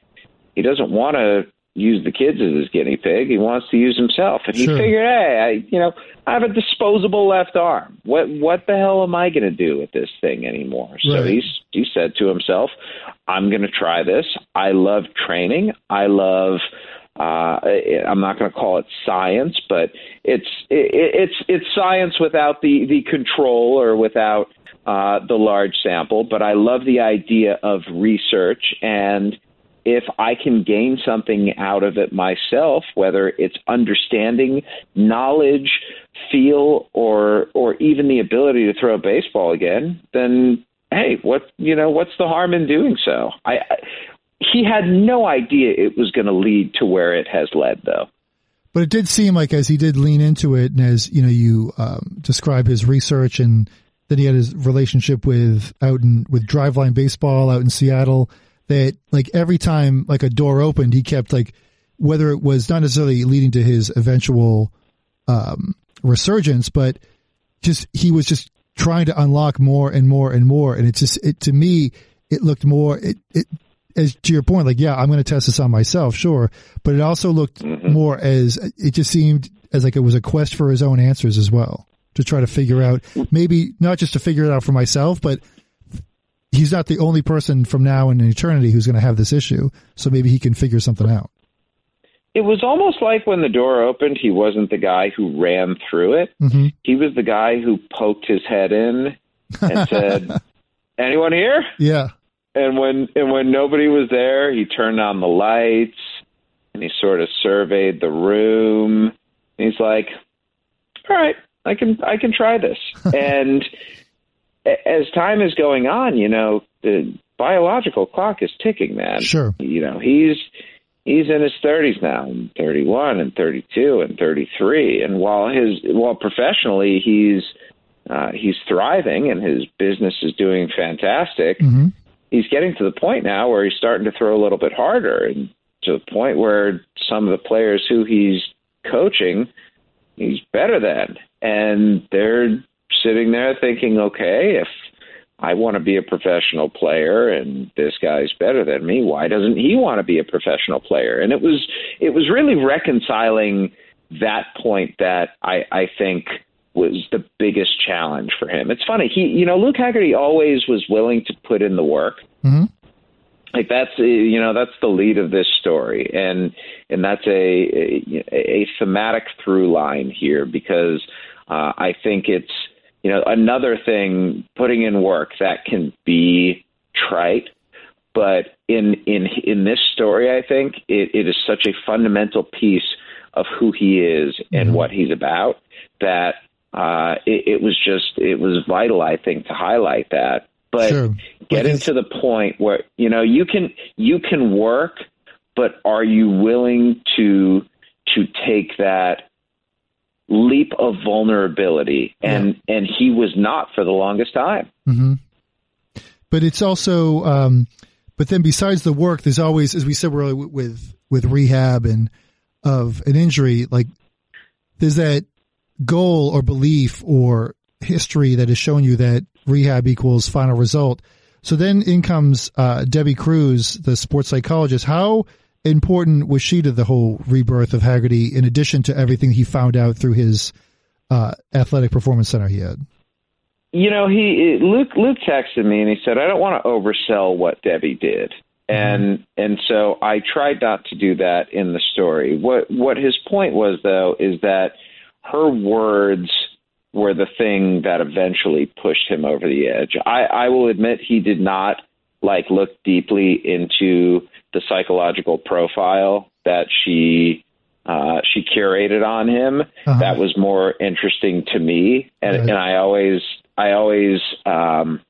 S3: he doesn't want to use the kids as his guinea pig. He wants to use himself, and he
S1: Sure.
S3: figured, hey, I, you know, I have a disposable left arm. What what the hell am I going to do with this thing anymore? So
S1: Right.
S3: he's he said to himself, I'm going to try this. I love training. I love. Uh, I'm not going to call it science, but it's it, it's it's science without the the control or without uh, the large sample. But I love the idea of research and if I can gain something out of it myself, whether it's understanding, knowledge, feel, or or even the ability to throw a baseball again, then hey, what you know, what's the harm in doing so? I, I he had no idea it was going to lead to where it has led, though.
S1: But it did seem like as he did lean into it, and as you know, you um, describe his research, and then he had his relationship with out in with Driveline Baseball out in Seattle. That like every time like a door opened, he kept like whether it was not necessarily leading to his eventual um, resurgence, but just he was just trying to unlock more and more and more, and it just it to me it looked more it it as to your point, like, yeah, I'm going to test this on myself, sure. But it also looked more as it just seemed as like it was a quest for his own answers as well to try to figure out maybe not just to figure it out for myself, but he's not the only person from now in eternity who's going to have this issue. So maybe he can figure something out.
S3: It was almost like when the door opened, he wasn't the guy who ran through it.
S1: hmm
S3: He was the guy who poked his head in and said, "Anyone here?"
S1: Yeah.
S3: and when and when nobody was there, he turned on the lights and he sort of surveyed the room. And he's like, "All right, I can I can try this." and as time is going on, you know, the biological clock is ticking, man.
S1: Sure.
S3: You know, he's he's in his 30s now, and 31 and 32 and 33, and while his while professionally he's uh, he's thriving and his business is doing fantastic
S1: hmm
S3: he's getting to the point now where he's starting to throw a little bit harder and to the point where some of the players who he's coaching he's better than and they're sitting there thinking okay if I want to be a professional player and this guy's better than me why doesn't he want to be a professional player and it was it was really reconciling that point that I I think was the biggest challenge for him. It's funny, he you know Luke Hagerty always was willing to put in the work.
S1: hmm
S3: Like that's you know that's the lead of this story, and and that's a a, a thematic through line here because uh, I think it's you know another thing putting in work that can be trite, but in in in this story, I think it, it is such a fundamental piece of who he is and
S1: Mhm.
S3: what he's about that uh, it, it was just it was vital, I think, to highlight that. But
S1: Sure.
S3: getting to the point where you know you can you can work, but are you willing to to take that leap of vulnerability? And and he was not for the longest time.
S1: hmm But it's also, um, but then besides the work, there's always, as we said earlier, with- with with rehab and of an injury, like there's that goal or belief or history that has shown you that rehab equals final result. So then in comes uh, Debbie Crews, the sports psychologist. How important was she to the whole rebirth of Hagerty? In addition to everything he found out through his uh, athletic performance center he had.
S3: You know, he Luke Luke texted me and he said, "I don't want to oversell what Debbie did." And and so I tried not to do that in the story. What what his point was though is that her words were the thing that eventually pushed him over the edge. I, I will admit he did not like look deeply into the psychological profile that she uh, she curated on him.
S1: Uh-huh.
S3: That was more interesting to me, and
S1: Right.
S3: and I always I always um,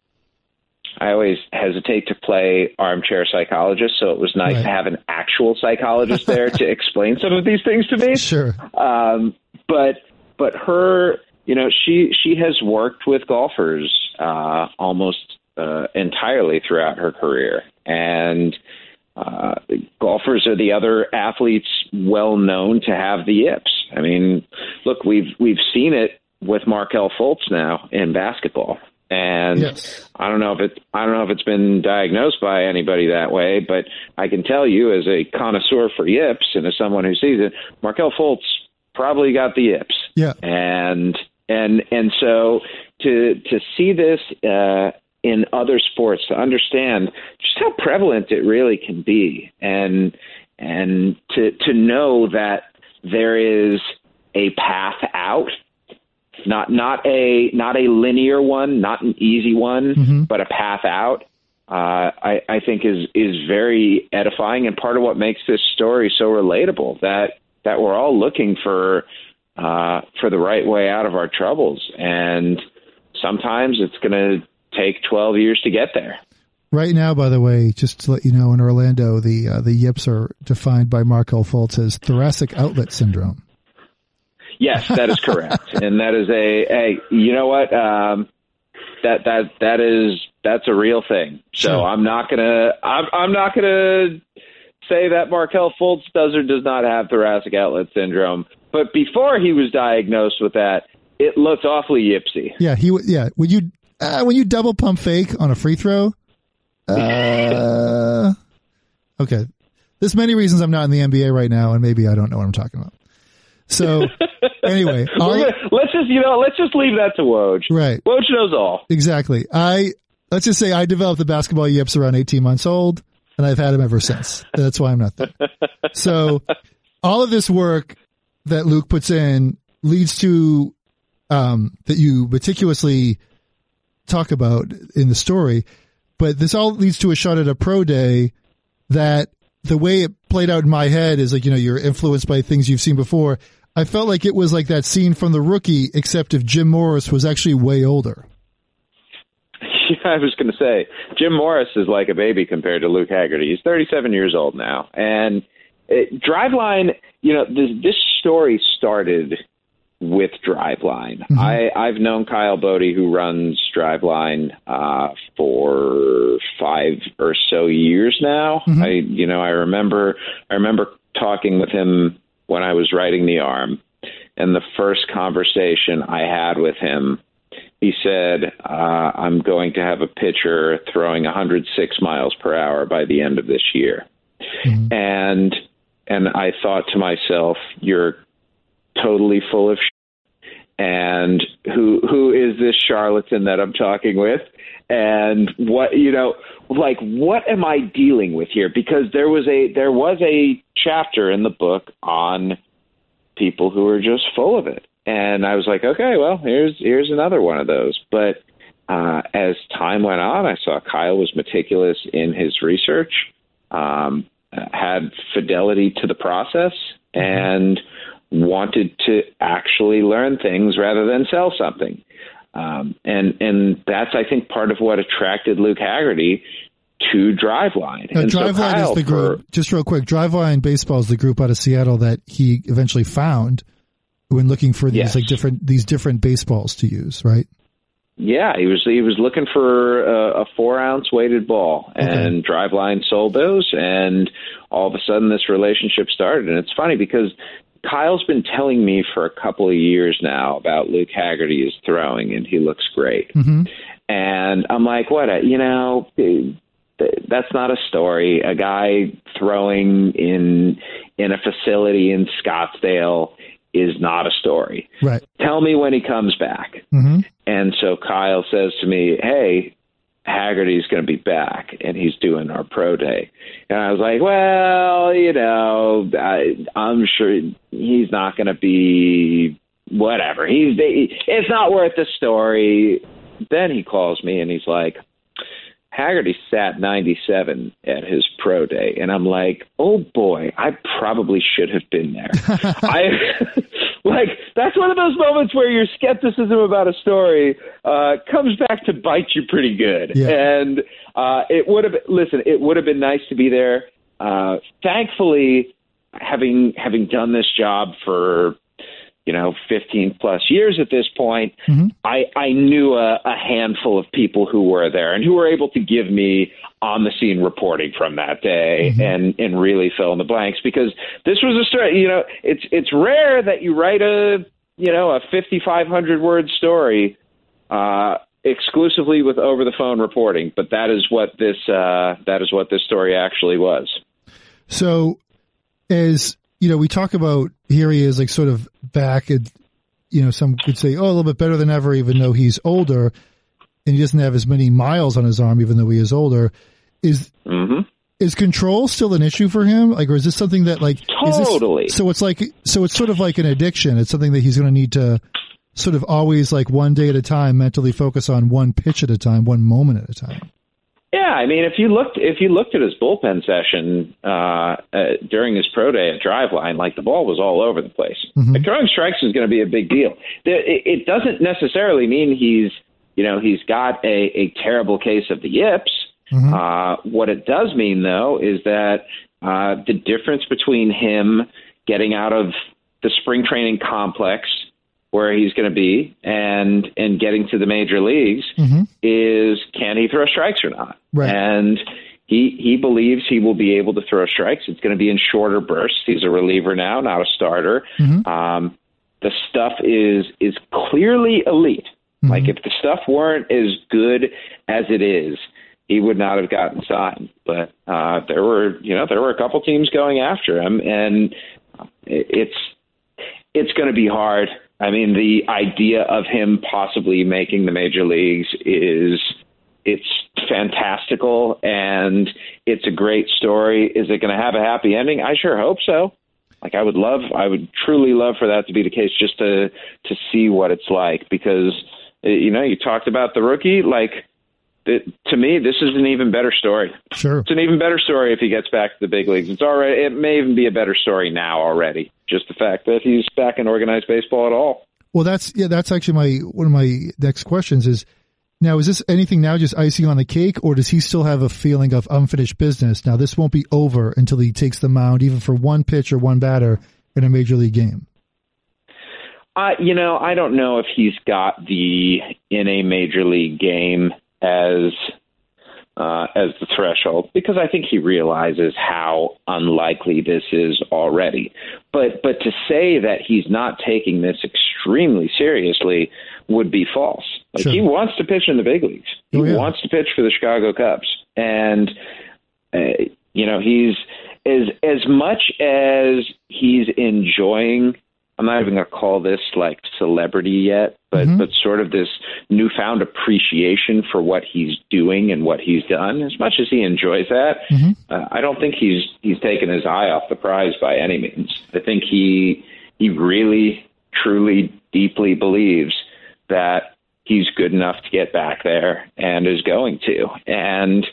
S3: I always hesitate to play armchair psychologist, so it was nice
S1: Right.
S3: to have an actual psychologist there to explain some of these things to me
S1: Sure.
S3: um, but but her you know she she has worked with golfers uh, almost uh, entirely throughout her career and uh, golfers are the other athletes well known to have the yips. I mean, look, we've we've seen it with Markelle Fultz now in basketball, And
S1: Yes.
S3: I don't know if it I don't know if it's been diagnosed by anybody that way, but I can tell you as a connoisseur for yips and as someone who sees it, Markelle Fultz probably got the yips.
S1: Yeah.
S3: And and and so to to see this uh, in other sports, to understand just how prevalent it really can be, and and to to know that there is a path out not not a not a linear one, not an easy one,
S1: Mhm.
S3: but a path out. Uh, I, I think is is very edifying and part of what makes this story so relatable. That that we're all looking for uh, for the right way out of our troubles, and sometimes it's going to take twelve years to get there.
S1: Right now, by the way, just to let you know, in Orlando, the uh, the yips are defined by Markelle Fultz as thoracic outlet syndrome.
S3: Yes, that is correct, and that is a, a you know what um, that that that is that's a real thing. So
S1: Sure.
S3: I'm not gonna I'm I'm not gonna say that Markelle Fultz does or does not have thoracic outlet syndrome. But before he was diagnosed with that, it looked awfully yipsy.
S1: Yeah, he. Yeah, when you uh, when you double pump fake on a free throw. Uh, okay, there's many reasons I'm not in the NBA right now, and maybe I don't know what I'm talking about. So anyway,
S3: gonna, let's just you know let's just leave that to Woj.
S1: right,
S3: Woj knows all.
S1: exactly. I let's just say I developed the basketball yips around 18 months old, and I've had them ever since. That's why I'm not there. So all of this work that Luke puts in leads to um, that you meticulously talk about in the story, but this all leads to a shot at a pro day that the way it played out in my head is like you know you're influenced by things you've seen before. I felt like it was like that scene from The Rookie, except if Jim Morris was actually way older.
S3: Yeah, I was going to say Jim Morris is like a baby compared to Luke Hagerty. He's 37 years old now, and it, Driveline. You know, this this story started with Driveline. I I've known Kyle Boddy, who runs Driveline, uh, for five or so years now. I you know I remember I remember talking with him when I was writing the arm, and the first conversation I had with him he said, uh, I'm going to have a pitcher throwing 106 miles per hour by the end of this year. And and I thought to myself, you're totally full of and who who is this charlatan that I'm talking with? And what you know, like what am I dealing with here? Because there was a there was a chapter in the book on people who are just full of it. And I was like, okay, well, here's here's another one of those. But uh, as time went on, I saw Kyle was meticulous in his research, um, had fidelity to the process, and wanted to actually learn things rather than sell something. Um, and and that's I think part of what attracted Luke Hagerty to Driveline.
S1: Now,
S3: and so
S1: Driveline is the
S3: for-
S1: group. just real quick, Driveline Baseball is the group out of Seattle that he eventually found when looking for these
S3: Yes.
S1: like different these different baseballs to use, right?
S3: Yeah, he was he was looking for a, a four ounce weighted ball, and Driveline sold those, and all of a sudden this relationship started. And it's funny because Kyle's been telling me for a couple of years now about Luke Hagerty is throwing, and he looks great.
S1: Mm-hmm.
S3: And I'm like, what? A, you know, that's not a story. A guy throwing in in a facility in Scottsdale is not a story.
S1: Right.
S3: Tell me when he comes back.
S1: Mm-hmm.
S3: And so Kyle says to me, Hey, Hagerty's going to be back and he's doing our pro day. And I was like, Well, you know, I, I'm sure he's not going to be whatever. He's, it's not worth the story. Then he calls me and he's like, Hagerty sat 97 at his pro day, and I'm like, oh boy, I probably should have been there. I like that's one of those moments where your skepticism about a story uh, comes back to bite you pretty good.
S1: Yeah.
S3: And uh, it would have listen, it would have been nice to be there. Uh, thankfully, having having done this job for you know 15 plus years at this point, I I knew a, a handful of people who were there and who were able to give me on the scene reporting from that day and and really fill in the blanks because this was a story. You know, it's it's rare that you write a you know a 5,500 word story. Uh, exclusively with over the phone reporting, but that is what this uh, that is what this story actually was.
S1: So, as you know, we talk about here he is like sort of back at, you know, some could say, oh, a little bit better than ever, even though he's older and he doesn't have as many miles on his arm, even though he is older. Is
S3: hmm
S1: is control still an issue for him? Like, or is this something that like is this-
S3: Totally.
S1: so it's like so it's sort of like an addiction. It's something that he's going to need to sort of always like one day at a time mentally focus on one pitch at a time, one moment at a time.
S3: Yeah, I mean, if you looked if you looked at his bullpen session uh, uh, during his pro day at Driveline, like the ball was all over the place. Like, throwing strikes is going to be a big deal. It, it doesn't necessarily mean he's you know he's got a, a terrible case of the yips. Uh, what it does mean, though, is that uh, the difference between him getting out of the spring training complex where he's going to be and and getting to the major leagues is can he throw strikes or not?
S1: Right.
S3: And he he believes he will be able to throw strikes. It's going to be in shorter bursts. He's a reliever now, not a starter. Um, the stuff is is clearly elite. Like if the stuff weren't as good as it is, he would not have gotten signed. But uh, there were you know there were a couple teams going after him, and it's it's going to be hard. I mean, the idea of him possibly making the major leagues is it's fantastical and it's a great story. Is it going to have a happy ending? I sure hope so. Like I would love, I would truly love for that to be the case, just to to see what it's like. Because uh, you know, you talked about the rookie. Like it, to me, this is an even better story.
S1: Sure.
S3: It's an even better story if he gets back to the big leagues. It's already. It may even be a better story now already. Just the fact that he's back in organized baseball at all.
S1: Well, that's yeah. That's actually my one of my next questions is now is this anything now just icing on the cake, or does he still have a feeling of unfinished business? Now this won't be over until he takes the mound, even for one pitch or one batter in a major league game.
S3: Uh, you know, I don't know if he's got the in a major league game as uh, as the threshold because I think he realizes how unlikely this is already. But but to say that he's not taking this extremely seriously would be false. Like
S1: Sure.
S3: he wants to pitch in the big leagues. He
S1: Oh, yeah.
S3: wants to pitch for the Chicago Cubs, and uh, you know he's as as much as he's enjoying I'm not even going to call this like celebrity yet, but but sort of this newfound appreciation for what he's doing and what he's done. As much as he enjoys that, uh, I don't think he's he's taken his eye off the prize by any means. I think he he really, truly, deeply believes that he's good enough to get back there and is going to. And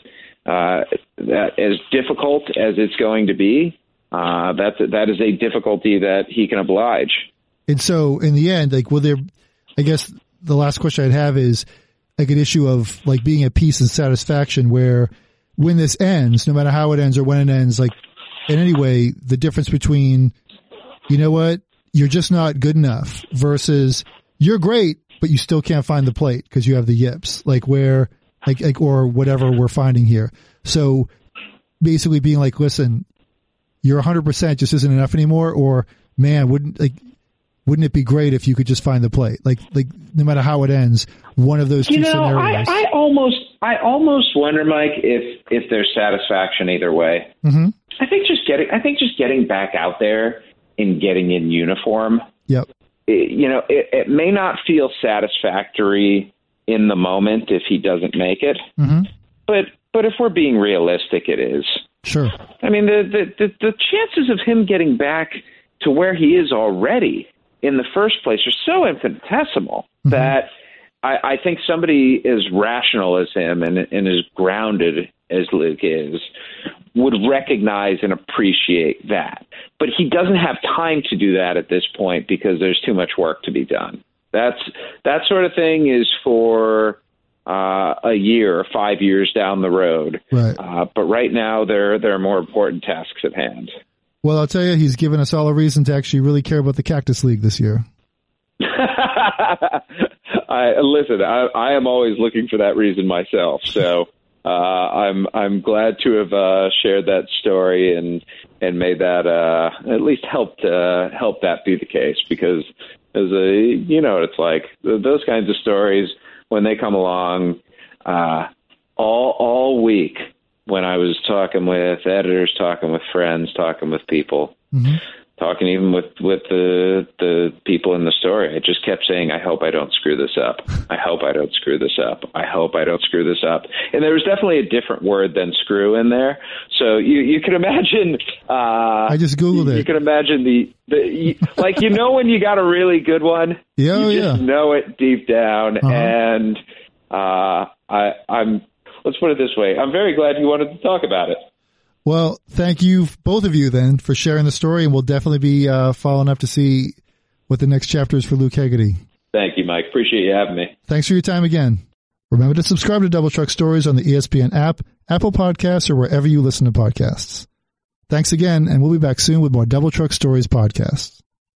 S3: uh, that as difficult as it's going to be, uh, that's that is a difficulty that he can oblige.
S1: And so in the end, like, will there, I guess the last question I'd have is like an issue of like being at peace and satisfaction where when this ends, no matter how it ends or when it ends, like in any way, the difference between, you know what, you're just not good enough versus you're great, but you still can't find the plate because you have the yips, like where, like, like, or whatever we're finding here. So basically being like, listen, you're 100% just isn't enough anymore? Or man wouldn't like wouldn't it be great if you could just find the plate like like no matter how it ends one of those two
S3: You know, I,
S1: scenarios.
S3: I almost I almost wonder, Mike, if if there's satisfaction either way.
S1: hmm
S3: I think just getting I think just getting back out there and getting in uniform
S1: yep.
S3: it, you know, it, it may not feel satisfactory in the moment if he doesn't make it,
S1: hmm
S3: but but if we're being realistic, it is.
S1: sure
S3: I mean, the, the the the chances of him getting back to where he is already in the first place are so infinitesimal mm-hmm. that I, I think somebody as rational as him and, and as grounded as Luke is would recognize and appreciate that. But he doesn't have time to do that at this point because there's too much work to be done. That's that sort of thing is for uh, a year or five years down the road.
S1: right
S3: Uh, but right now, there there are more important tasks at hand.
S1: well i'll tell you he's given us all a reason to actually really care about the cactus league this year
S3: I listen. I, I am always looking for that reason myself. So uh, I'm I'm glad to have uh, shared that story and and made that uh, at least helped uh, help that be the case because as a you know what it's like those kinds of stories when they come along, uh, all all week when I was talking with editors, talking with friends, talking with people, mm-hmm. Talking even with with the the people in the story, I just kept saying, "I hope I don't screw this up. I hope I don't screw this up. I hope I don't screw this up." And there was definitely a different word than "screw" in there, so you you can imagine. Uh,
S1: I just googled
S3: you,
S1: it.
S3: You can imagine the the like you know when you got a really good one,
S1: yeah,
S3: you
S1: oh,
S3: just
S1: yeah.
S3: know it deep down,
S1: uh-huh.
S3: and uh, I I'm let's put it this way. I'm very glad you wanted to talk about it.
S1: Well, thank you, both of you, then, for sharing the story, and we'll definitely be uh, following up to see what the next chapter is for Luke Hagerty.
S3: Thank you, Mike. Appreciate you having me.
S1: Thanks for your time again. Remember to subscribe to Double Truck Stories on the ESPN app, Apple Podcasts, or wherever you listen to podcasts. Thanks again, and we'll be back soon with more Double Truck Stories podcasts.